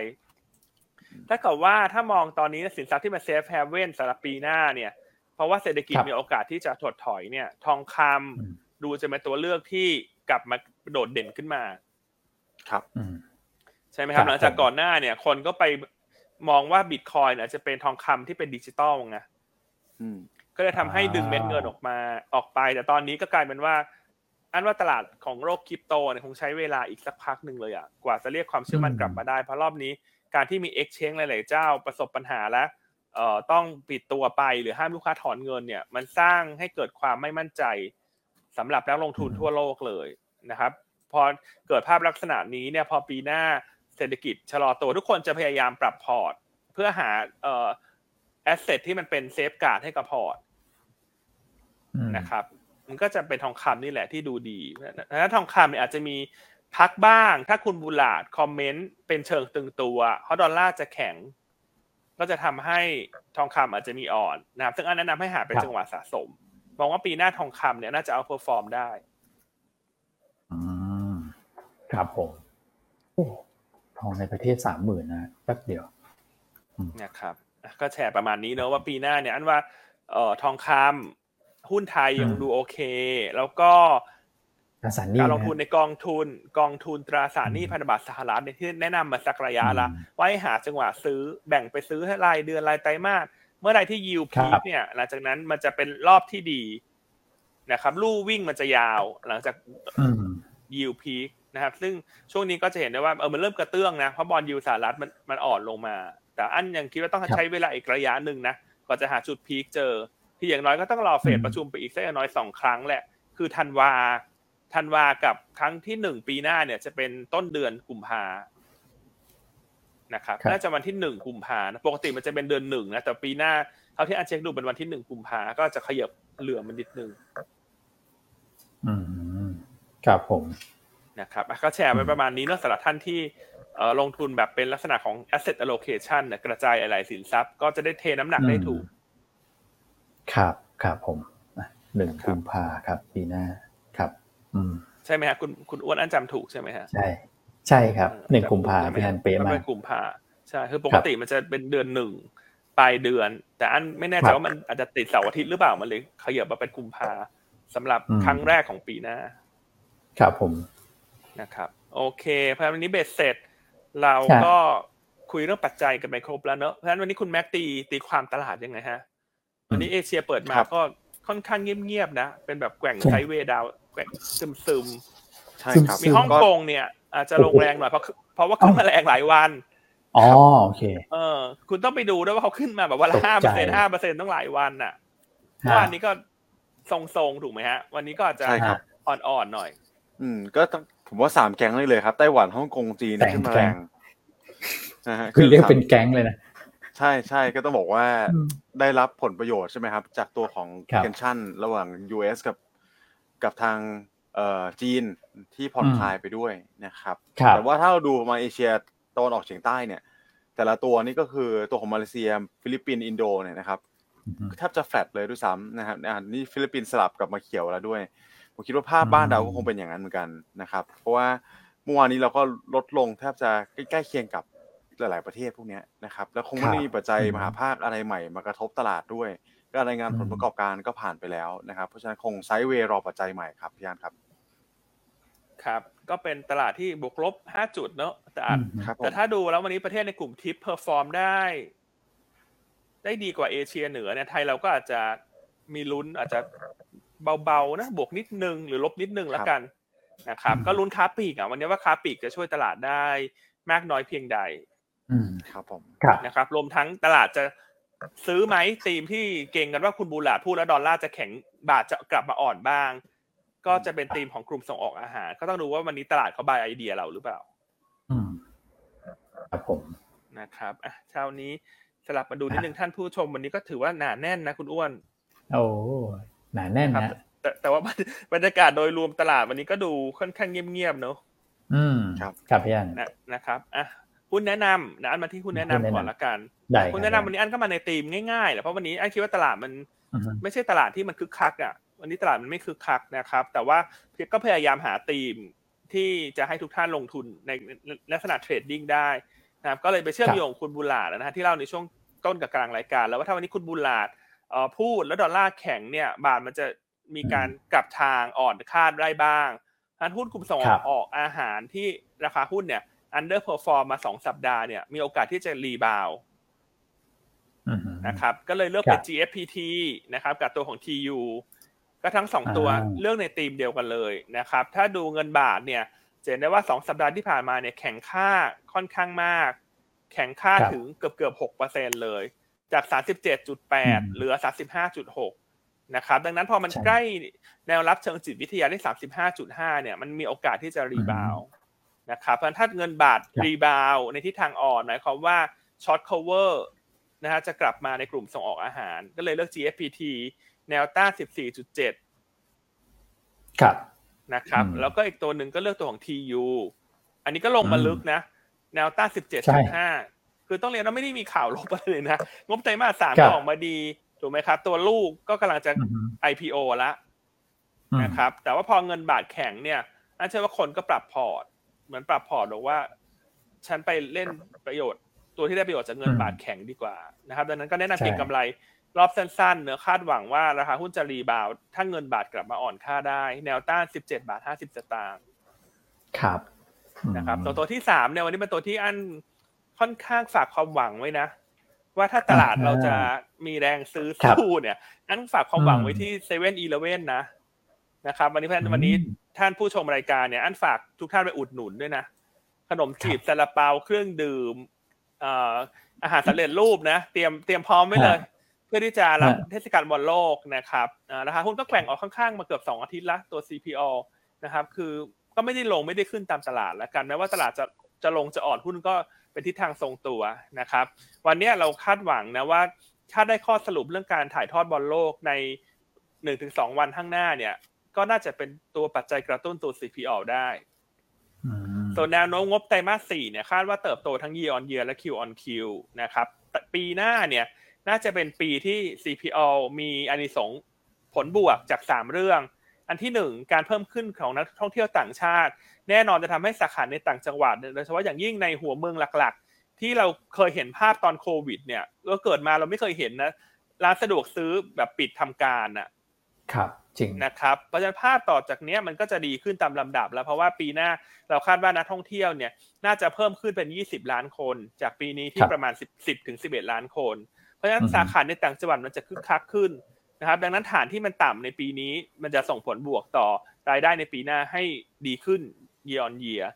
ถ้าเกิดว่าถ้ามองตอนนี้สินทรัพย์ที่มา safe haven สำหรับปีหน้าเนี่ย เพราะว่าเศรษฐกิจมีโอกาสที่จะถดถอยเนี่ย ทองคำดูจะเป็นตัวเลือกที่กลับมาโดดเด่นขึ้นมา ครับใช่ไหมครับหลังจากก่อนหน้าเนี่ย คนก็ไปมองว่าบิตคอยน์อาจจะเป็นทองคำที่เป็นดิจิตอลไงก็จะทำให้ดึงเม็ดเงินออกมาออกไป แต่ตอนนี้ก็กลายเป็นว่า อันว่าตลาดของโลกคริปโตเนี่ยคงใช้เวลาอีกสักพักหนึ่งเลยอะกว่าจะเรียกความเชื่อมั่นกลับมาได้ เพราะรอบนี้การที่มีเอ็กชแนนหลาย ๆ เจ้าประสบปัญหาแล้วเอ่อต้องปิดตัวไปหรือห้ามลูกค้าถอนเงินเนี่ย มันสร้างให้เกิดความไม่มั่นใจสำหรับนักลงทุนทั่วโลกเลยนะครับ พอเกิดภาพลักษณะนี้เนี่ยพอปีหน้า เศรษฐกิจชะลอตัวทุกคนจะพยายามปรับพอร์ต เพื่อหาเอ่อ asset ที่มันเป็น safeguard ให้กับพอร์ตนะครับ มันก็จะเป็นทองคำนี่แหละที่ดูดีถ้าทองคำเนี่ยอาจจะมีพักบ้าง ถ้าคุณบูลลาร์ด comment เป็นเชิงตึงตัวเพราะดอลลาร์จะแข็ง ก็จะทำให้ทองคำอาจจะมีอ่อนนะครับซึ่งอันแนะนำให้หาเป็นจังหวะสะสมมองว่าปีหน้าทองคำเนี่ยน่าจะ outperform ได้อืมครับผม ทองในประเทศสามหมื่นนะแป๊บเดียวนะครับก็แชร์ประมาณนี้เนอะว่าปีหน้าเนี่ยอันว่าเอ่อทองคำหุ้นไทยยังดูโอเค แล้วก็การลงทุนในกองทุนกองทุนตราสารหนี้พันธบัตรสหรัฐที่แนะนำมาสักระยะละว่าให้หาจังหวะซื้อแบ่งไปซื้อให้รายเดือนรายไตรมาสเมื่อไรที่ยิวพีคเนี่ย หลังจากนั้นมันจะเป็นรอบที่ดีนะครับ ลู่วิ่งมันจะยาว หลังจากยิวพีค นะครับ ซึ่งช่วงนี้ก็จะเห็นได้ว่าเออมันเริ่มกระเตื้องนะเพราะบอลยูสหรัฐมันมันอ่อนลงมา แต่อันยังคิดว่าต้องใช้เวลาอีกระยะหนึ่งนะก่อนจะหาจุดพีคเจอที่อย่างน้อยก็ต้องรอเฟดประชุมไปอีกสักน้อยสองครั้งแหละ คือธันวาธันวากับครั้งที่หนึ่งปีหน้าเนี่ยจะเป็นต้นเดือนกุมภานะครับน่าจะวันที่หนึ่งกุมภาปกติมันจะเป็นเดือนหนึ่งนะแต่ปีหน้าเท่าที่อันเช็คดูเป็นวันที่หนึ่งกุมภาก็จะขยับเหลือมันนิดนึง อืมครับผม นะครับก็แชร์ไปประมาณนี้เนอะสำหรับท่านที่ลงทุนแบบเป็นลักษณะของ asset allocation กระจายอะไรสินทรัพย์ก็จะได้เทน้ำหนักได้ถูก ครับครับผมหนึ่งกุมภาครับ ปีหน้าครับ อืมใช่ไหมฮะคุณคุณอ้วนอันจำถูกใช่ไหมฮะใช่ ใช่ครับหนึ่งกุมภาพี่อันเป๊ะมากกุมภาใช่คือปกติมันจะเป็นเดือนหนึ่งปลายเดือน แต่อันไม่แน่ใจว่ามันอาจจะติดเสาร์อาทิตย์หรือเปล่ามันเลยขยับมาเป็นกุมภาสำหรับครั้งแรกของปีหน้า ครับผม นะครับ โอเคพอวันนี้เบ็ดเสร็จ เราก็คุยเรื่องปัจจัยกันไปครบแล้วเนอะเพราะฉะนั้นวันนี้คุณแม็กตีตีความตลาดยังไงฮะ วันนี้เอเชียเปิดมาก็ค่อนข้างเงียบๆนะ เป็นแบบแกว่งไซเวดาวแกว่งซึมๆใช่ครับมีฮ่องกงเนี่ย อาจจะลงแรงหน่อยเพราะเพราะว่าขึ้นมาแรงหลายวันอ๋อโอเค เออ คุณต้องไปดูด้วยว่าเขาขึ้นมาแบบว่าห้าเปอร์เซ็นห้าเปอร์เซ็นต้องหลายวันน่ะเมื่อวานนี้ก็ทรงๆถูกไหมฮะ วันนี้ก็อาจจะอ่อนๆหน่อย อืม ก็ต้อง ผมว่าสามแก๊งเลยเลยครับไต้หวันฮ่องกงจีนขึ้นมาแรงคือเรียกเป็นแก๊งเลยนะใช่ใช่ก็ต้องบอกว่าได้รับผลประโยชน์ใช่ไหมครับ จากตัวของเทนชั่นระหว่าง US กับกับทางเอ่อจีนที่ผ่อนคลายไปด้วยนะครับ แต่ว่าถ้าเราดูมาเอเชียตะวันออกเฉียงใต้เนี่ย แต่ละตัวนี่ก็คือตัวของมาเลเซีย ฟิลิปปินส์อินโดเนี่ยนะครับแทบจะแฟลตเลยด้วยซ้ำนะครับนี่ฟิลิปปินส์สลับกับมาเขียวแล้วด้วย ผมคิดว่าภาพบ้านเราก็คงเป็นอย่างนั้นเหมือนกันนะครับ เพราะว่าเมื่อวานนี้เราก็ลดลงแทบจะใกล้ๆเคียงกับหลาย ๆประเทศพวกนี้นะครับ แล้วคงไม่มีปัจจัยมหภาคอะไรใหม่มากระทบตลาดด้วยการรายงานผลประกอบการก็ผ่านไปแล้วนะครับ เพราะฉะนั้นคง sideway รอปัจจัยใหม่ครับพี่อันครับ ครับ ก็เป็นตลาดที่บวกลบห้าจุดเนอะแต่แต่ถ้าดูแล้ววันนี้ประเทศในกลุ่ม TIP perform ได้ ได้ดีกว่าเอเชียเหนือเนี่ยไทยเราก็อาจจะมีลุ้นอาจจะ เบาๆนะบวกนิดนึงหรือลบนิดนึงแล้วกันนะครับ ก็ลุ้นค้าปลีกอะวันนี้ว่าค้าปลีกจะช่วยตลาดได้มากน้อยเพียงใดครับผมนะครับ รวมทั้งตลาดจะซื้อไหมธีมที่เก็งกันว่าคุณ Bullard พูดแล้วดอลลาร์จะแข็งบาทจะกลับมาอ่อนบ้าง ก็จะเป็นธีมของกลุ่มส่งออกอาหาร ก็ต้องดูว่าวันนี้ตลาดเขา buy ไอเดียเราหรือเปล่าอืมครับผมนะครับอะเช้านี้สลับมาดูนิดนึงท่านผู้ชมวันนี้ก็ถือว่าหนาแน่นนะคุณอ้วน โอ้ หนาแน่นนะแต่แต่ว่าบรรยากาศโดยรวมตลาดวันนี้ก็ดูค่อนข้างเงียบๆเนอะอืมครับครับพี่อันนะครับอะหุ้นแนะนำนะอันมาที่หุ้นแนะนำก่อนละกันหุ้นแนะนำวันนี้อันก็มาในธีมง่ายๆแหละเพราะวันนี้อันคิดว่าตลาดมันไม่ใช่ตลาดที่มันคึกคักอะวันนี้ตลาดมันไม่คึกคักนะครับ แต่ว่าก็พยายามหาธีมที่จะให้ทุกท่านลงทุนในลักษณะ trading ได้นะครับก็เลยไปเชื่อมโยงคุณ Bullard นะฮะที่เล่าในช่วงต้นกับกลางรายการ แล้วว่าถ้าวันนี้คุณ Bullard พูดแล้วดอลลาร์แข็งเนี่ยบาทมันจะมีการกลับทางอ่อนค่าได้บ้างทันหุ้นกลุ่มส่งออกอาหารที่ราคาหุ้นเนี่ย underperform มาสองสัปดาห์เนี่ยมีโอกาสที่จะ rebound นะครับก็เลยเลือกเป็น GFPT นะครับกับตัวของ TU ก็ทั้งสองตัวเลือกในธีมเดียวกันเลยนะครับ ถ้าดูเงินบาทเนี่ยจะเห็นได้ว่าสองสัปดาห์ที่ผ่านมาเนี่ยแข็งค่าค่อนข้างมาก แข็งค่าถึงเกือบเกือบหกเปอร์เซ็นเลย จากสามสิบเจ็ดจุดแปดเหลือสามสิบห้าจุดหกนะครับ ดังนั้นพอมันใกล้แนวรับเชิงจิตวิทยาได้สามสิบห้าจุดห้าเนี่ย มันมีโอกาสที่จะ rebound นะครับ เพราะถ้าเงินบาท rebound ในทิศทางอ่อนหมายความว่าshort cover นะฮะจะกลับมาในกลุ่มส่งออกอาหาร ก็เลยเลือก GFPT แนวต้าน 14.7 ครับ นะครับ แล้วก็อีกตัวหนึ่งก็เลือกตัวของ TU อันนี้ก็ลงมาลึกนะ แนวต้าน 17.5 คือต้องเรียนว่าไม่ได้มีข่าวลบอะไรเลยนะ งบไตรมาสสามออกมาดี ถูกไหมครับ ตัวลูกก็กำลังจะ IPO ละนะครับ แต่ว่าพอเงินบาทแข็งเนี่ยน่าเชื่อว่าคนก็ปรับพอร์ต เหมือนปรับพอร์ตบอกว่า ฉันไปเล่นประโยชน์ตัวที่ได้ประโยชน์จากเงินบาทแข็งดีกว่านะครับ ดังนั้นก็แนะนำเก็งกำไรรอบสั้นๆเนี่ยคาดหวังว่าราคาหุ้นจะ rebound ถ้าเงินบาทกลับมาอ่อนค่าได้ แนวต้านสิบเจ็ดบาทห้าสิบสตางค์ ครับ นะครับ ตัวตัวที่สามเนี่ยวันนี้เป็นตัวที่อัน ค่อนข้างฝากความหวังไว้นะ ว่าถ้าตลาดเราจะมีแรงซื้อสู้เนี่ยอันฝากความหวังไว้ที่เซเว่นอีเลเว่นนะนะครับ วันนี้เพื่อนวันนี้ท่านผู้ชมรายการเนี่ย อันฝากทุกท่านไปอุดหนุนด้วยนะ ขนมจีบซาลาเปาเครื่องดื่มอาหารสำเร็จรูปนะ เตรียมเตรียมพร้อมไว้เลย เพื่อที่จะรับเทศกาลบอลโลกนะครับราคาหุ้นก็แกว่งออกข้างๆ มาเกือบสองอาทิตย์ละตัว CPO นะครับ คือก็ไม่ได้ลงไม่ได้ขึ้นตามตลาดแล้วกันแม้ว่าตลาดจะจะลงจะอ่อนหุ้นก็ เป็นทิศทางทรงตัวนะครับ วันนี้เราคาดหวังนะว่าถ้าได้ข้อสรุปเรื่องการถ่ายทอดบอลโลกในหนึ่งถึงสองวันข้างหน้าเนี่ย ก็น่าจะเป็นตัวปัจจัยกระตุ้นตัว CPO ได้ส่วนแนวโน้มงบไตรมาสสี่เนี่ยคาดว่าเติบโตทั้ง year on year และ Q on Q นะครับปีหน้าเนี่ยน่าจะเป็นปีที่ CPO มีอานิสงส์ผลบวกจากสามเรื่อง อันที่หนึ่งการเพิ่มขึ้นของนักท่องเที่ยวต่างชาติ แน่นอนจะทำให้สาขาในต่างจังหวัดโดยเฉพาะอย่างยิ่งในหัวเมืองหลักๆ ที่เราเคยเห็นภาพตอนโควิด เนี่ยก็เกิดมาเราไม่เคยเห็นนะร้านสะดวกซื้อแบบปิดทำการอะครับจริงนะครับเพราะฉะนั้นภาพต่อจากเนี้ยมันก็จะดีขึ้นตามลำดับ แล้วเพราะว่าปีหน้าเราคาดว่านักท่องเที่ยวเนี่ยน่าจะเพิ่มขึ้นเป็น 20 ล้านคน จากปีนี้ที่ประมาณ 10 10ถึง11 ล้านคน เพราะฉะนั้นสาขาในต่างจังหวัดมันจะคึกคักขึ้นนะครับ ดังนั้นฐานที่มันต่ำในปีนี้มันจะส่งผลบวกต่อรายได้ในปีหน้าให้ดีขึ้น year on year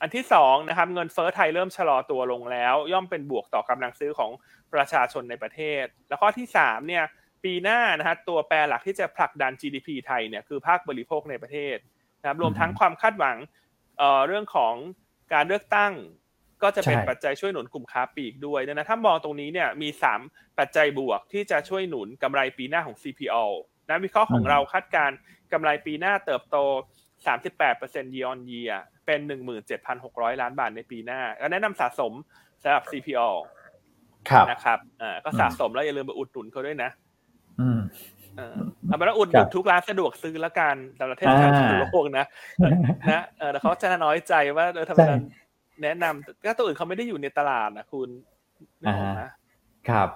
อันที่สองนะครับเงินเฟ้อไทยเริ่มชะลอตัวลงแล้ว ย่อมเป็นบวกต่อกำลังซื้อของประชาชนในประเทศ แล้วข้อที่สามเนี่ยปีหน้านะฮะตัวแปรหลักที่จะผลักดัน GDP ไทยเนี่ยคือภาคบริโภคในประเทศนะครับรวมทั้งความคาดหวังเอ่อเรื่องของการเลือกตั้งก็จะเป็นใช่ปัจจัยช่วยหนุนกลุ่มค้าปลีกด้วยดังนั้นถ้ามองตรงนี้เนี่ยมี 3 ปัจจัยบวกที่จะช่วยหนุนกำไรปีหน้าของ CPO นะวิเคราะห์ของเราคาดการณ์กำไรปีหน้าเติบโต 38% year on year เป็น17,600ล้านบาทในปีหน้าก็แนะนำสะสมสำหรับ CPO ครับนะครับอ่าก็สะสมแล้วอย่าลืมไปอุดหนุนเขาด้วยนะอืมเออเอาเป็นว่าอุดหครันุนบทุกร้านสะดวกซื้อละกันสำหรับเทศกาลอ่าทั่วโลกนะนะเออแต่เขาจะน้อยใจว่าเออทำไมใช่เราแนะนำก็ตัวอื่นเขาไม่ได้อยู่ในตลาดนะคุณนึกออกนะครับ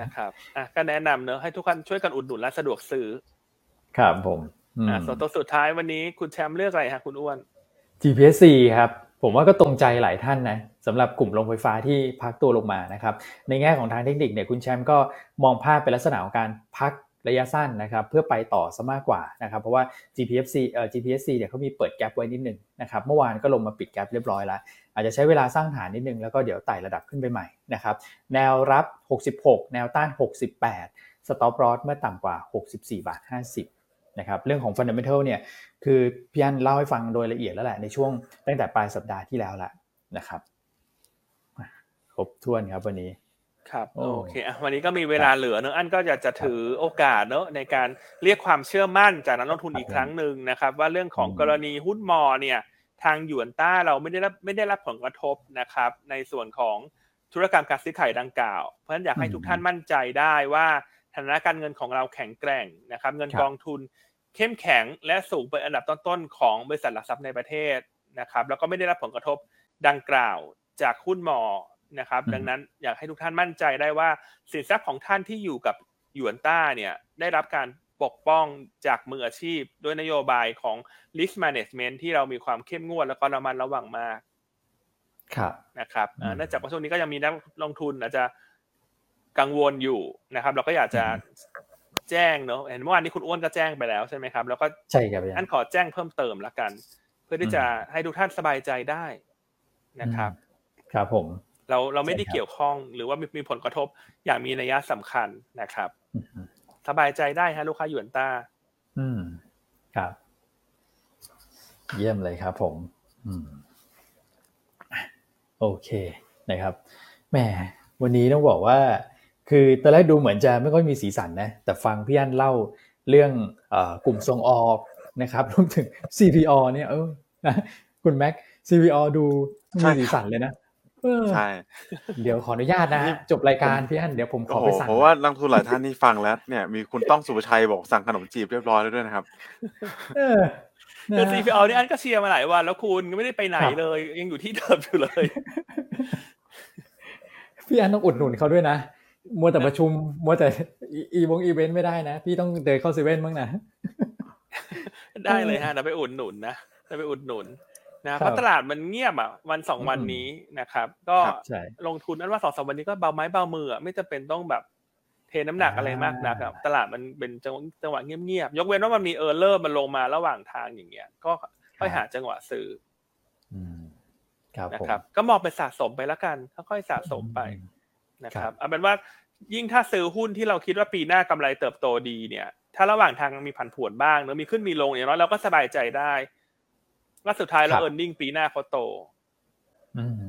นะครับอะก็แนะนำเนอะให้ทุกคนช่วยกันอุดหนุนร้านสะดวกซื้อ ครับผม อืมอ่าส่วนตัวสุดท้ายวันนี้คุณแชมป์เลือกอะไรฮะคุณอ้วน GPSC ครับผมว่าก็ตรงใจหลายท่านนะสำหรับกลุ่มโรงไฟฟ้าที่พักตัวลงมานะครับในแง่ของทางเทคนิคเนี่ยคุณแชมป์ก็มองภาพเป็นลักษณะของการพักระยะสั้นนะครับเพื่อไปต่อซะมากกว่านะครับเพราะว่า GPFC เอ่อ GPSC เนี่ยเขามีเปิดแกลบไว้นิดนึงนะครับเมื่อวานก็ลงมาปิดแกลบเรียบร้อยแล้ว อาจจะใช้เวลาสร้างฐานนิดนึงแล้วก็เดี๋ยวไต่ระดับขึ้นไปใหม่นะครับแนวรับ 66 แนวต้าน 68 สต็อป loss เมื่อต่ำกว่า 64 บาท 50 นะครับเรื่องของ fundamental เนี่ยคือพี่อันเล่าให้ฟังโดยละเอียดแล้วแหละในช่วงตั้งแต่ปลายสัปดาห์ที่แล้วละนะครับอะครบถ้วนครับวันนี้ครับโอ้โอเคอะวันนี้ก็มีเวลาเหลือเนอะอันก็อยากจะถือโอกาสเนอะในการเรียกความเชื่อมั่นจากนักลงทุนอีกครั้งหนึ่งนะครับ ว่าเรื่องของอืมกรณีหุ้นมอเนี่ยทางหยวนต้าเราไม่ได้รับไม่ได้รับผลกระทบนะครับ ในส่วนของธุรกรรมการซื้อขายดังกล่าว เพราะฉะนั้นอยากให้ทุกท่านมั่นใจได้ว่า ฐานะการเงินของเราแข็งแกร่งนะครับเงินกองทุนเข้มแข็งและสูงเป็นอันดับต้นๆของบริษัทหลักทรัพย์ในประเทศนะครับแล้วก็ไม่ได้รับผลกระทบดังกล่าวจากหุ้นมอนะครับอืมดังนั้นอยากให้ทุกท่านมั่นใจได้ว่าสินทรัพย์ของท่านที่อยู่กับหยวนต้าเนี่ยได้รับการปกป้องจากมืออาชีพ ด้วยนโยบายของ risk management ที่เรามีความเข้มงวดแล้วก็ระมัดระวังมากครับนะครับอ่าอืมเนื่องจากว่าช่วงนี้ก็ยังมีนักลงทุนอาจจะ กังวลอยู่นะครับ เราก็อยากจะอืมแจ้งเนอะเห็นเมื่อวานนี้คุณอ้วนก็แจ้งไปแล้วใช่ไหมครับ แล้วก็ใช่ครับพี่อัอันนขอแจ้งเพิ่มเติมละกัน เพื่อที่จะให้ทุกท่านสบายใจได้นะครับ ครับผม เราเราไม่ได้ใช่ครับเกี่ยวข้องหรือว่ามีมีผลกระทบอย่างมีนัยสำคัญนะครับอืมสบายใจได้ฮะลูกค้าหยวนต้า อืมครับ เยี่ยมเลยครับ ผม อืมอะโอเคนะครับแหมวันนี้ต้องบอกว่า คือตอนแรกดูเหมือนจะไม่ค่อยมีสีสันนะ แต่ฟังพี่อันเล่าเรื่องเออกลุ่มส่งออกนะครับรวมถึง CPO เนี่ยเออนะคุณแม็ก CPO ดูมีสีสันเลยนะเออใช่ เดี๋ยวขออนุญาตนะฮะจบรายการพี่อันเดี๋ยวผมขโอ้อโหไปสั่งเพราะว่านักทุนหลายท่านที่ฟังแล้ว เนี่ยมีคุณต้องสุภชัยบอกสั่งขนมจีบเรียบร้อยแล้วด้วยนะครับเออนะคือ CPO นี่อันก็เชียร์มาหลายวันแล้วคุณก็ไม่ได้ไปไหนครับเลย ยังอยู่ที่เดิมอยู่เลย พี่อันต้องอุดหนุนเขาด้วยนะ มัวแต่ประชุม มัวแต่อีอีวงอีเวนต์ไม่ได้นะ พี่ต้องเดินเข้าเซเว่นบ้างนะ ได้เลยฮะเราไปอุดหนุนนะเราไปอุดหนุนนะเพราะตลาดมันเงียบอะวันสองวันนี้นะครับ ก็ครับใช่ลงทุนนั้นว่าสองสามวันนี้ก็เบาไม้เบามืออะไม่จะเป็นต้องแบบเทน้ำหนักอะไรมากนะครับตลาดมันเป็นจังหวะจังหวะเงียบๆยกเว้นว่ามันมีเออร์เลอร์มันลงมาระหว่างทางอย่างเงี้ย ก็ค่อยหาจังหวะซื้ออืมครับนะผมครับ ก็มองเป็นสะสมไปแล้วกันค่อยๆสะสมไปนะคครัรับบเอาเป็นว่า ยิ่งถ้าซื้อหุ้นที่เราคิดว่าปีหน้ากำไรเติบโตดีเนี่ย ถ้าระหว่างทางมีผันผวนบ้างเนอะมีขึ้นมีลงอย่างน้อยเราก็สบายใจได้ว่าสุดท้ายแล้วเออร์เน็งปีหน้าเขาโต อืม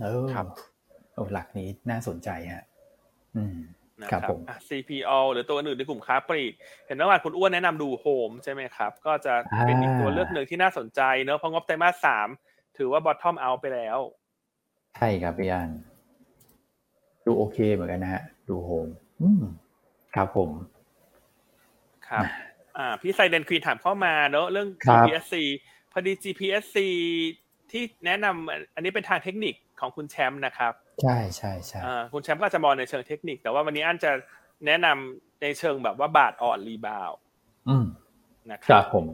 เออครับโอ้หลักนี้น่าสนใจฮะอืมนะครับผมอะ CPO หรือตัวอื่นในกลุ่มค้าปลีกเห็นเมื่อวานคุณอ้วนแนะนำดูโฮมใช่ไหมครับ ก็จะเป็นอีกตัวเลือกหนึ่งที่น่าสนใจเนอะเพราะงบไตรมาสสามถือว่า bottom out ไปแล้ว ใช่ครับพี่อันดูโอเคเหมือนกันนะฮะ ดูโฮมอืมครับผม ครับ อ่า พี่ไซเดนควีนถามเข้ามาเนอะเรื่องครับ GPSC พอดี GPSC ที่แนะนำอันนี้เป็นทางเทคนิคของคุณแชมป์นะครับ ใช่ใช่ใช่อ่าคุณแชมป์ก็อาจจะมองในเชิงเทคนิค แต่ว่าวันนี้อันจะแนะนำในเชิงแบบว่าบาทอ่อน reboundอืมนะคครัรับบผม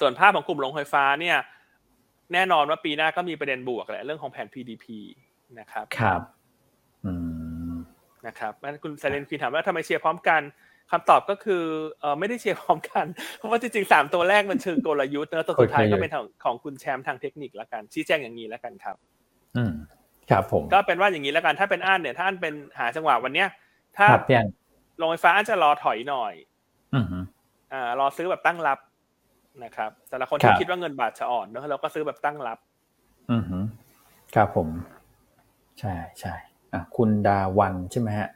ส่วนภาพของกลุ่มโรงไฟฟ้าเนี่ย แน่นอนว่าปีหน้าก็มีประเด็นบวกแหละเรื่องของแผน PDP นะครับ ครับ อืม นะครับงั้นคุณเซเลนคีถามว่าทำไมเชียร์พร้อมกันคำตอบก็คือเออไม่ได้เชียร์พร้อมกัน เพราะว่าจริงๆสามตัวแรกมันเชิงกลยุทธ์เนอะตัวสุดท้ายก็เป็นของของคุณแชมป์ทางเทคนิคละกัน ชี้แจงอย่างนี้ละกันครับ อืมครับผมก็เป็นว่าอย่างนี้ละกันถ้าเป็นอันเนี่ยถ้าอันเป็นหาจังหวะวันเนี้ย ถ้าครับพี่อันโรงไฟฟ้าอันจะรอถอยหน่อยอืมอ่ารอซื้อแบบตั้งรับนะครับแต่ละคนครัที่บคิดว่าเงินบาทจะอ่อนเนอะเราก็ซื้อแบบตั้งรับ อืมฮึครับผม ใช่ใช่อะ คุณดาวันใช่ไหมฮะ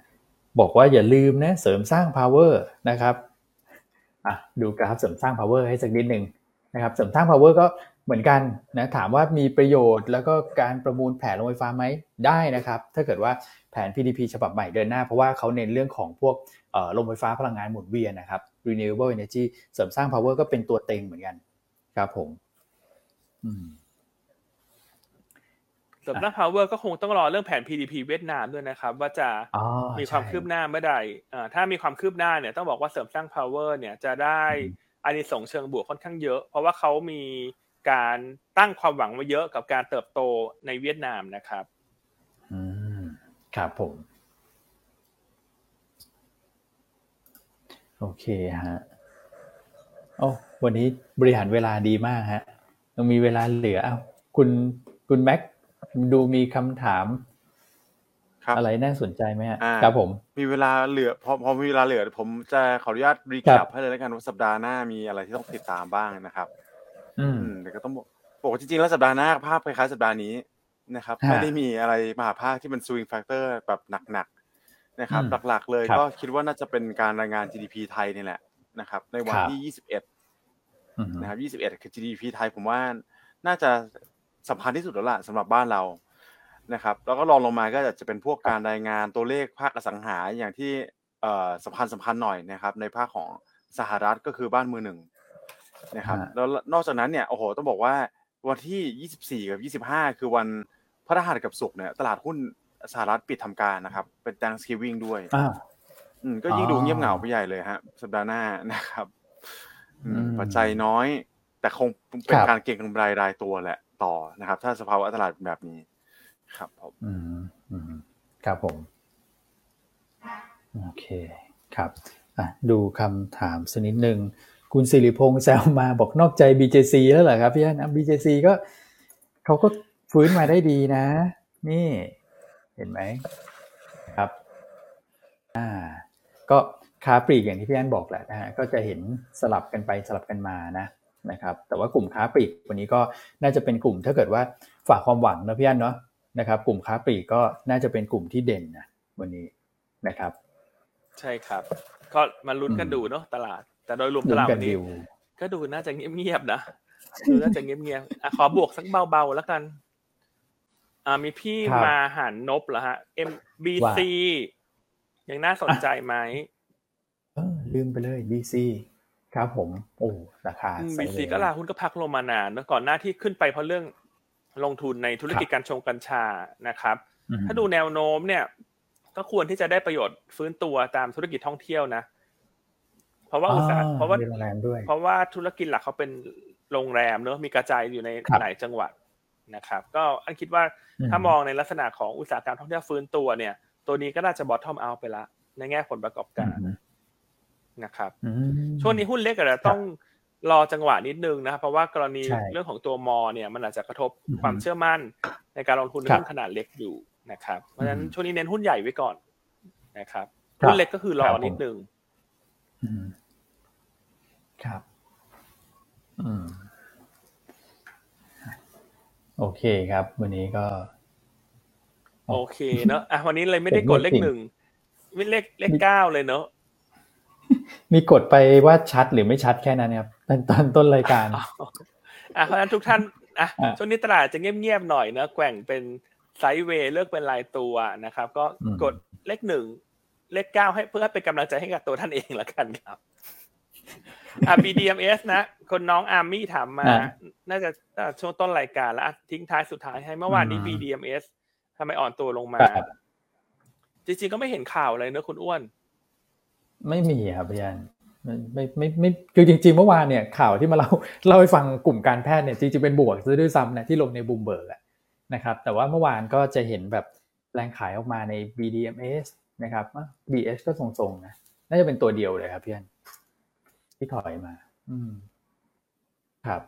บอกว่าอย่าลืมนะเสริมสร้าง power นะครับอะดูกราฟเสริมสร้าง power ให้สักนิดหนึ่งนะครับเสริมสร้าง power ก็เหมือนกันนะถามว่ามีประโยชน์แล้วก็การประมูลแผนโรงไฟฟ้าไหมได้นะครับ ถ้าเกิดว่าแผน PDP ฉบับใหม่เดินหน้า เพราะว่าเขาเน้นเรื่องของพวกเอ่อโรงไฟฟ้าพลังงานหมุนเวียนนะครับ renewable energy เสริมสร้าง power ก็เป็นตัวเต็งเหมือนกันครับผม อืม ส่วนด้าน power ก็คงต้องรอเรื่องแผน PDP เวียดนามด้วยนะครับ ว่าจะอ๋อมีความใช่คืบหน้าเมื่อใดอ่าถ้ามีความคืบหน้าเนี่ยต้องบอกว่าเสริมสร้าง power เนี่ยจะได้อืมอานิสงส์เชิงบวกค่อนข้างเยอะ เพราะว่าเขามีการตั้งความหวังมาเยอะกับการเติบโตในเวียดนามนะครับ อืมครับผม โอเคฮะโอ้วันนี้บริหารเวลาดีมากฮะยังมีเวลาเหลืออ้าวคุณคุณแม็ก ดูมีคำถามครับอะไรน่าสนใจไหมฮะอ่าครับผม มีเวลาเหลือพอพอมีเวลาเหลือ ผมจะขออนุญาตรีครัแคบปให้เลยแล้วกันว่าสัปดาห์หน้ามีอะไรที่ต้องติดตามบ้างนะครับ อืมอืมแต่ก็ต้องบอกบอกว่าจริงๆแล้วสัปดาห์หน้าภาพคล้ายๆสัปดาห์นี้นะครับฮะไม่ได้มีอะไรมหาภาคที่เป็น swing factor แบบหนักๆนะครับอืมหลักๆเลยครับก็คิดว่าน่าจะเป็นการรายงาน GDP ไทยนี่แหละนะครับ ในวันครับที่ 21อืมนะครับ 21 คือ GDP ไทยผมว่าน่าจะ สำคัญที่สุดแล้วล่ะสำหรับบ้านเรานะครับ แล้วก็รองลงมาก็จะเป็นพวกการรายงานตัวเลขภาคอสังหาอย่างที่เอ่อสำคัญสำคัญหน่อยนะครับ ในภาคของสหรัฐก็คือบ้านมือหนึ่งนะครับฮะแล้วนอกจากนั้นเนี่ยโอ้โหต้องบอกว่าวันที่ 24 กับ 25 คือวันพฤหัสกับศุกร์เนี่ยตลาดหุ้นสหรัฐปิดทำการนะครับ เป็น Thanksgiving ด้วยอ้าวอืมก็ยิ่งดูอ๋อเงียบเหงาไปใหญ่เลยฮะ สัปดาห์หน้านะครับอืมอืมปัจจัยน้อย แต่คงเป็นครับการเก็งกำไรรายตัวแหละ ต่อนะครับ ถ้าสภาวะตลาดแบบนี้ ครับผมอืมอืมครับผม โอเคครับอะดูคำถามสักนิดหนึ่งคุณสิริพงษ์แซวมาบอกนอกใจ BJC แล้วเหรอครับพี่อันอะ BJC ก็เขาก็ฟื้นมาได้ดีนะ นี่เห็นไหมครับอ่าก็ค้าปลีกอย่างที่พี่อันบอกแหละนะฮะก็จะเห็นสลับกันไปสลับกันมานะ นะครับแต่ว่ากลุ่มค้าปลีกวันนี้ก็น่าจะเป็นกลุ่มถ้าเกิดว่าฝากความหวังนะพี่อันเนาะนะครับ กลุ่มค้าปลีกก็น่าจะเป็นกลุ่มที่เด่นนะวันนี้นะครับ ใช่ครับ ก็มาลุ้นกันอืมดูเนาะตลาด แต่โดยรวมตลุ้นลาดกัวันนนี้ดิวก็ดูน่าจะเงียบๆนะดูน่าจะเงียบๆอะขอบวกสักเบาๆแล้วกันอ่ามีพี่ครับมาหันนบเหรอฮะ MBC ยังน่าสนใจไหมเออลืมไปเลย BC ครับผมโอ้ราคาอืมไซบีด์เวซีย์ก็ลาหุ้นก็พักลงมานานแล้วก่อนหน้าที่ขึ้นไปเพราะเรื่องลงทุนในธุรกิจการชงกัญชานะครับอืมถ้าดูแนวโน้มเนี่ย ก็ควรที่จะได้ประโยชน์ฟื้นตัวตามธุรกิจท่องเที่ยวนะ เพราะว่าอุตสาหอ่เพราะว่ามีโรงแรมด้วยเพราะว่าธุรกิจหลักเขาเป็นโรงแรมเนอะมีกระจายอยู่ในครับหลายจังหวัดนะครับ ก็อันคิดว่าอืมถ้ามองในลักษณะของอุตสาหกรรมท่องเที่ยวฟื้นตัวเนี่ย ตัวนี้ก็น่าจะบอททอมเอาไปละในแง่ผลประกอบการอืม นะครับอืมช่วงนี้หุ้นเล็กอาจจะต้องรอจังหวะนิดนึงนะครับเพราะว่ากรณีใช่เรื่องของตัวมอเนี่ยมันอาจจะกระทบอือฮึความเชื่อมั่นในการลงทุนในครับหุ้นขนาดเล็กอยู่นะครับเพราะฉะนั้นอืมช่วงนี้เน้นหุ้นใหญ่ไว้ก่อนนะครับครับหุ้นเล็กก็คือรอครับผมนิดนึงอืมครับอืมโอเคครับ วันนี้ก็ โอเคเนอะอะวันนี้เลยไม่ได้กดเลขเห็นหด้วยนึ่งไม่เลขเลขเก้าเลยเนอะ มีกดไปว่าชัดหรือไม่ชัดแค่นั้นครับตอนตอนต้นรายการอ๋ออะเพราะฉะนั้นทุกท่านอะอะช่วงนี้ตลาดจะเงียบๆหน่อยเนอะแกว่งเป็นไซด์เวย์เลือกเป็นรายตัวนะครับ ก็อืมกดเลขหนึ่งเลขเก้าให้เพื่อเป็นกำลังใจให้กับตัวท่านเองละกันครับอะ BDMs นะ คนน้องอาร์มี่ถามมาอะน่าจะน่าจะช่วงต้นรายการแล้วอะทิ้งท้ายสุดท้ายให้เมื่อวานนี้อืม BDMs ทำไมอ่อนตัวลงมาครับจริงๆก็ไม่เห็นข่าวอะไรเนอะคุณอ้วน ไม่มีครับพี่ยันไม่ไม่ไม่ไม่คือจริง ๆ เมื่อวานเนี่ยข่าวที่มาเล่าเล่าให้ฟังกลุ่มการแพทย์เนี่ยจริงๆเป็นบวกซะด้วยซ้ำนะที่ลงในบูมเบิร์กนะครับ แต่ว่าเมื่อวานก็จะเห็นแบบแรงขายออกมาใน BDMs นะครับ BS ก็ทรงๆนะน่าจะเป็นตัวเดียวเลยครับพี่อันที่ถอยมา อืม ครับ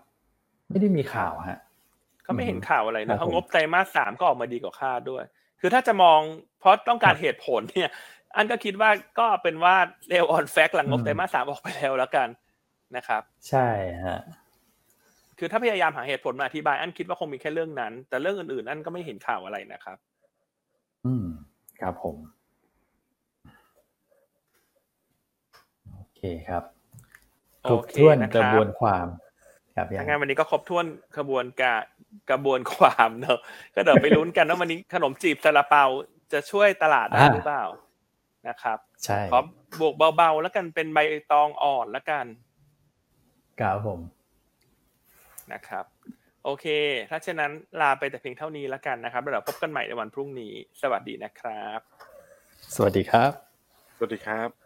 ไม่ได้มีข่าวฮะก็ไม่เห็นข่าวอะไรครันะบเขาผมงบไตรมาสสามก็ออกมาดีกว่าคาดด้วย คือถ้าจะมองเพราะต้องการเหตุผลเนี่ย อันก็คิดว่าก็เป็นว่าเร็วออนแฟกหลังงบไตรมาสสามออกไปแล้วแล้วกันนะครับ ใช่ฮะคือถ้าพยายามหาเหตุผลมาอธิบาย อันคิดว่าคงมีแค่เรื่องนั้น แต่เรื่องอื่นๆ อันก็ไม่เห็นข่าวอะไรนะครับ อืมครับผมโอเคครับครบโอเคถ้วนนะกครับระบวนความครับพี่อัถ้านงั้นวันนี้ก็ครบถ้วนกระบวนการกระบวนความเนอะก็เดี๋ยวไปลุ้นกันว่าวันนี้ขนมจีบซาลาเปาจะช่วยตลาดได้อ่าหรือเปล่า นะครับใช่ขอบวกเบาๆแล้วกันเป็นใบตองอ่อนแล้วกันครับผมนะครับ โอเค ถ้าเช่นนั้นลาไปแต่เพียงเท่านี้แล้วกันนะครับแล้วเดี๋ยวพบกันใหม่ในวันพรุ่งนี้ สวัสดีนะครับ สวัสดีครับ สวัสดีครับ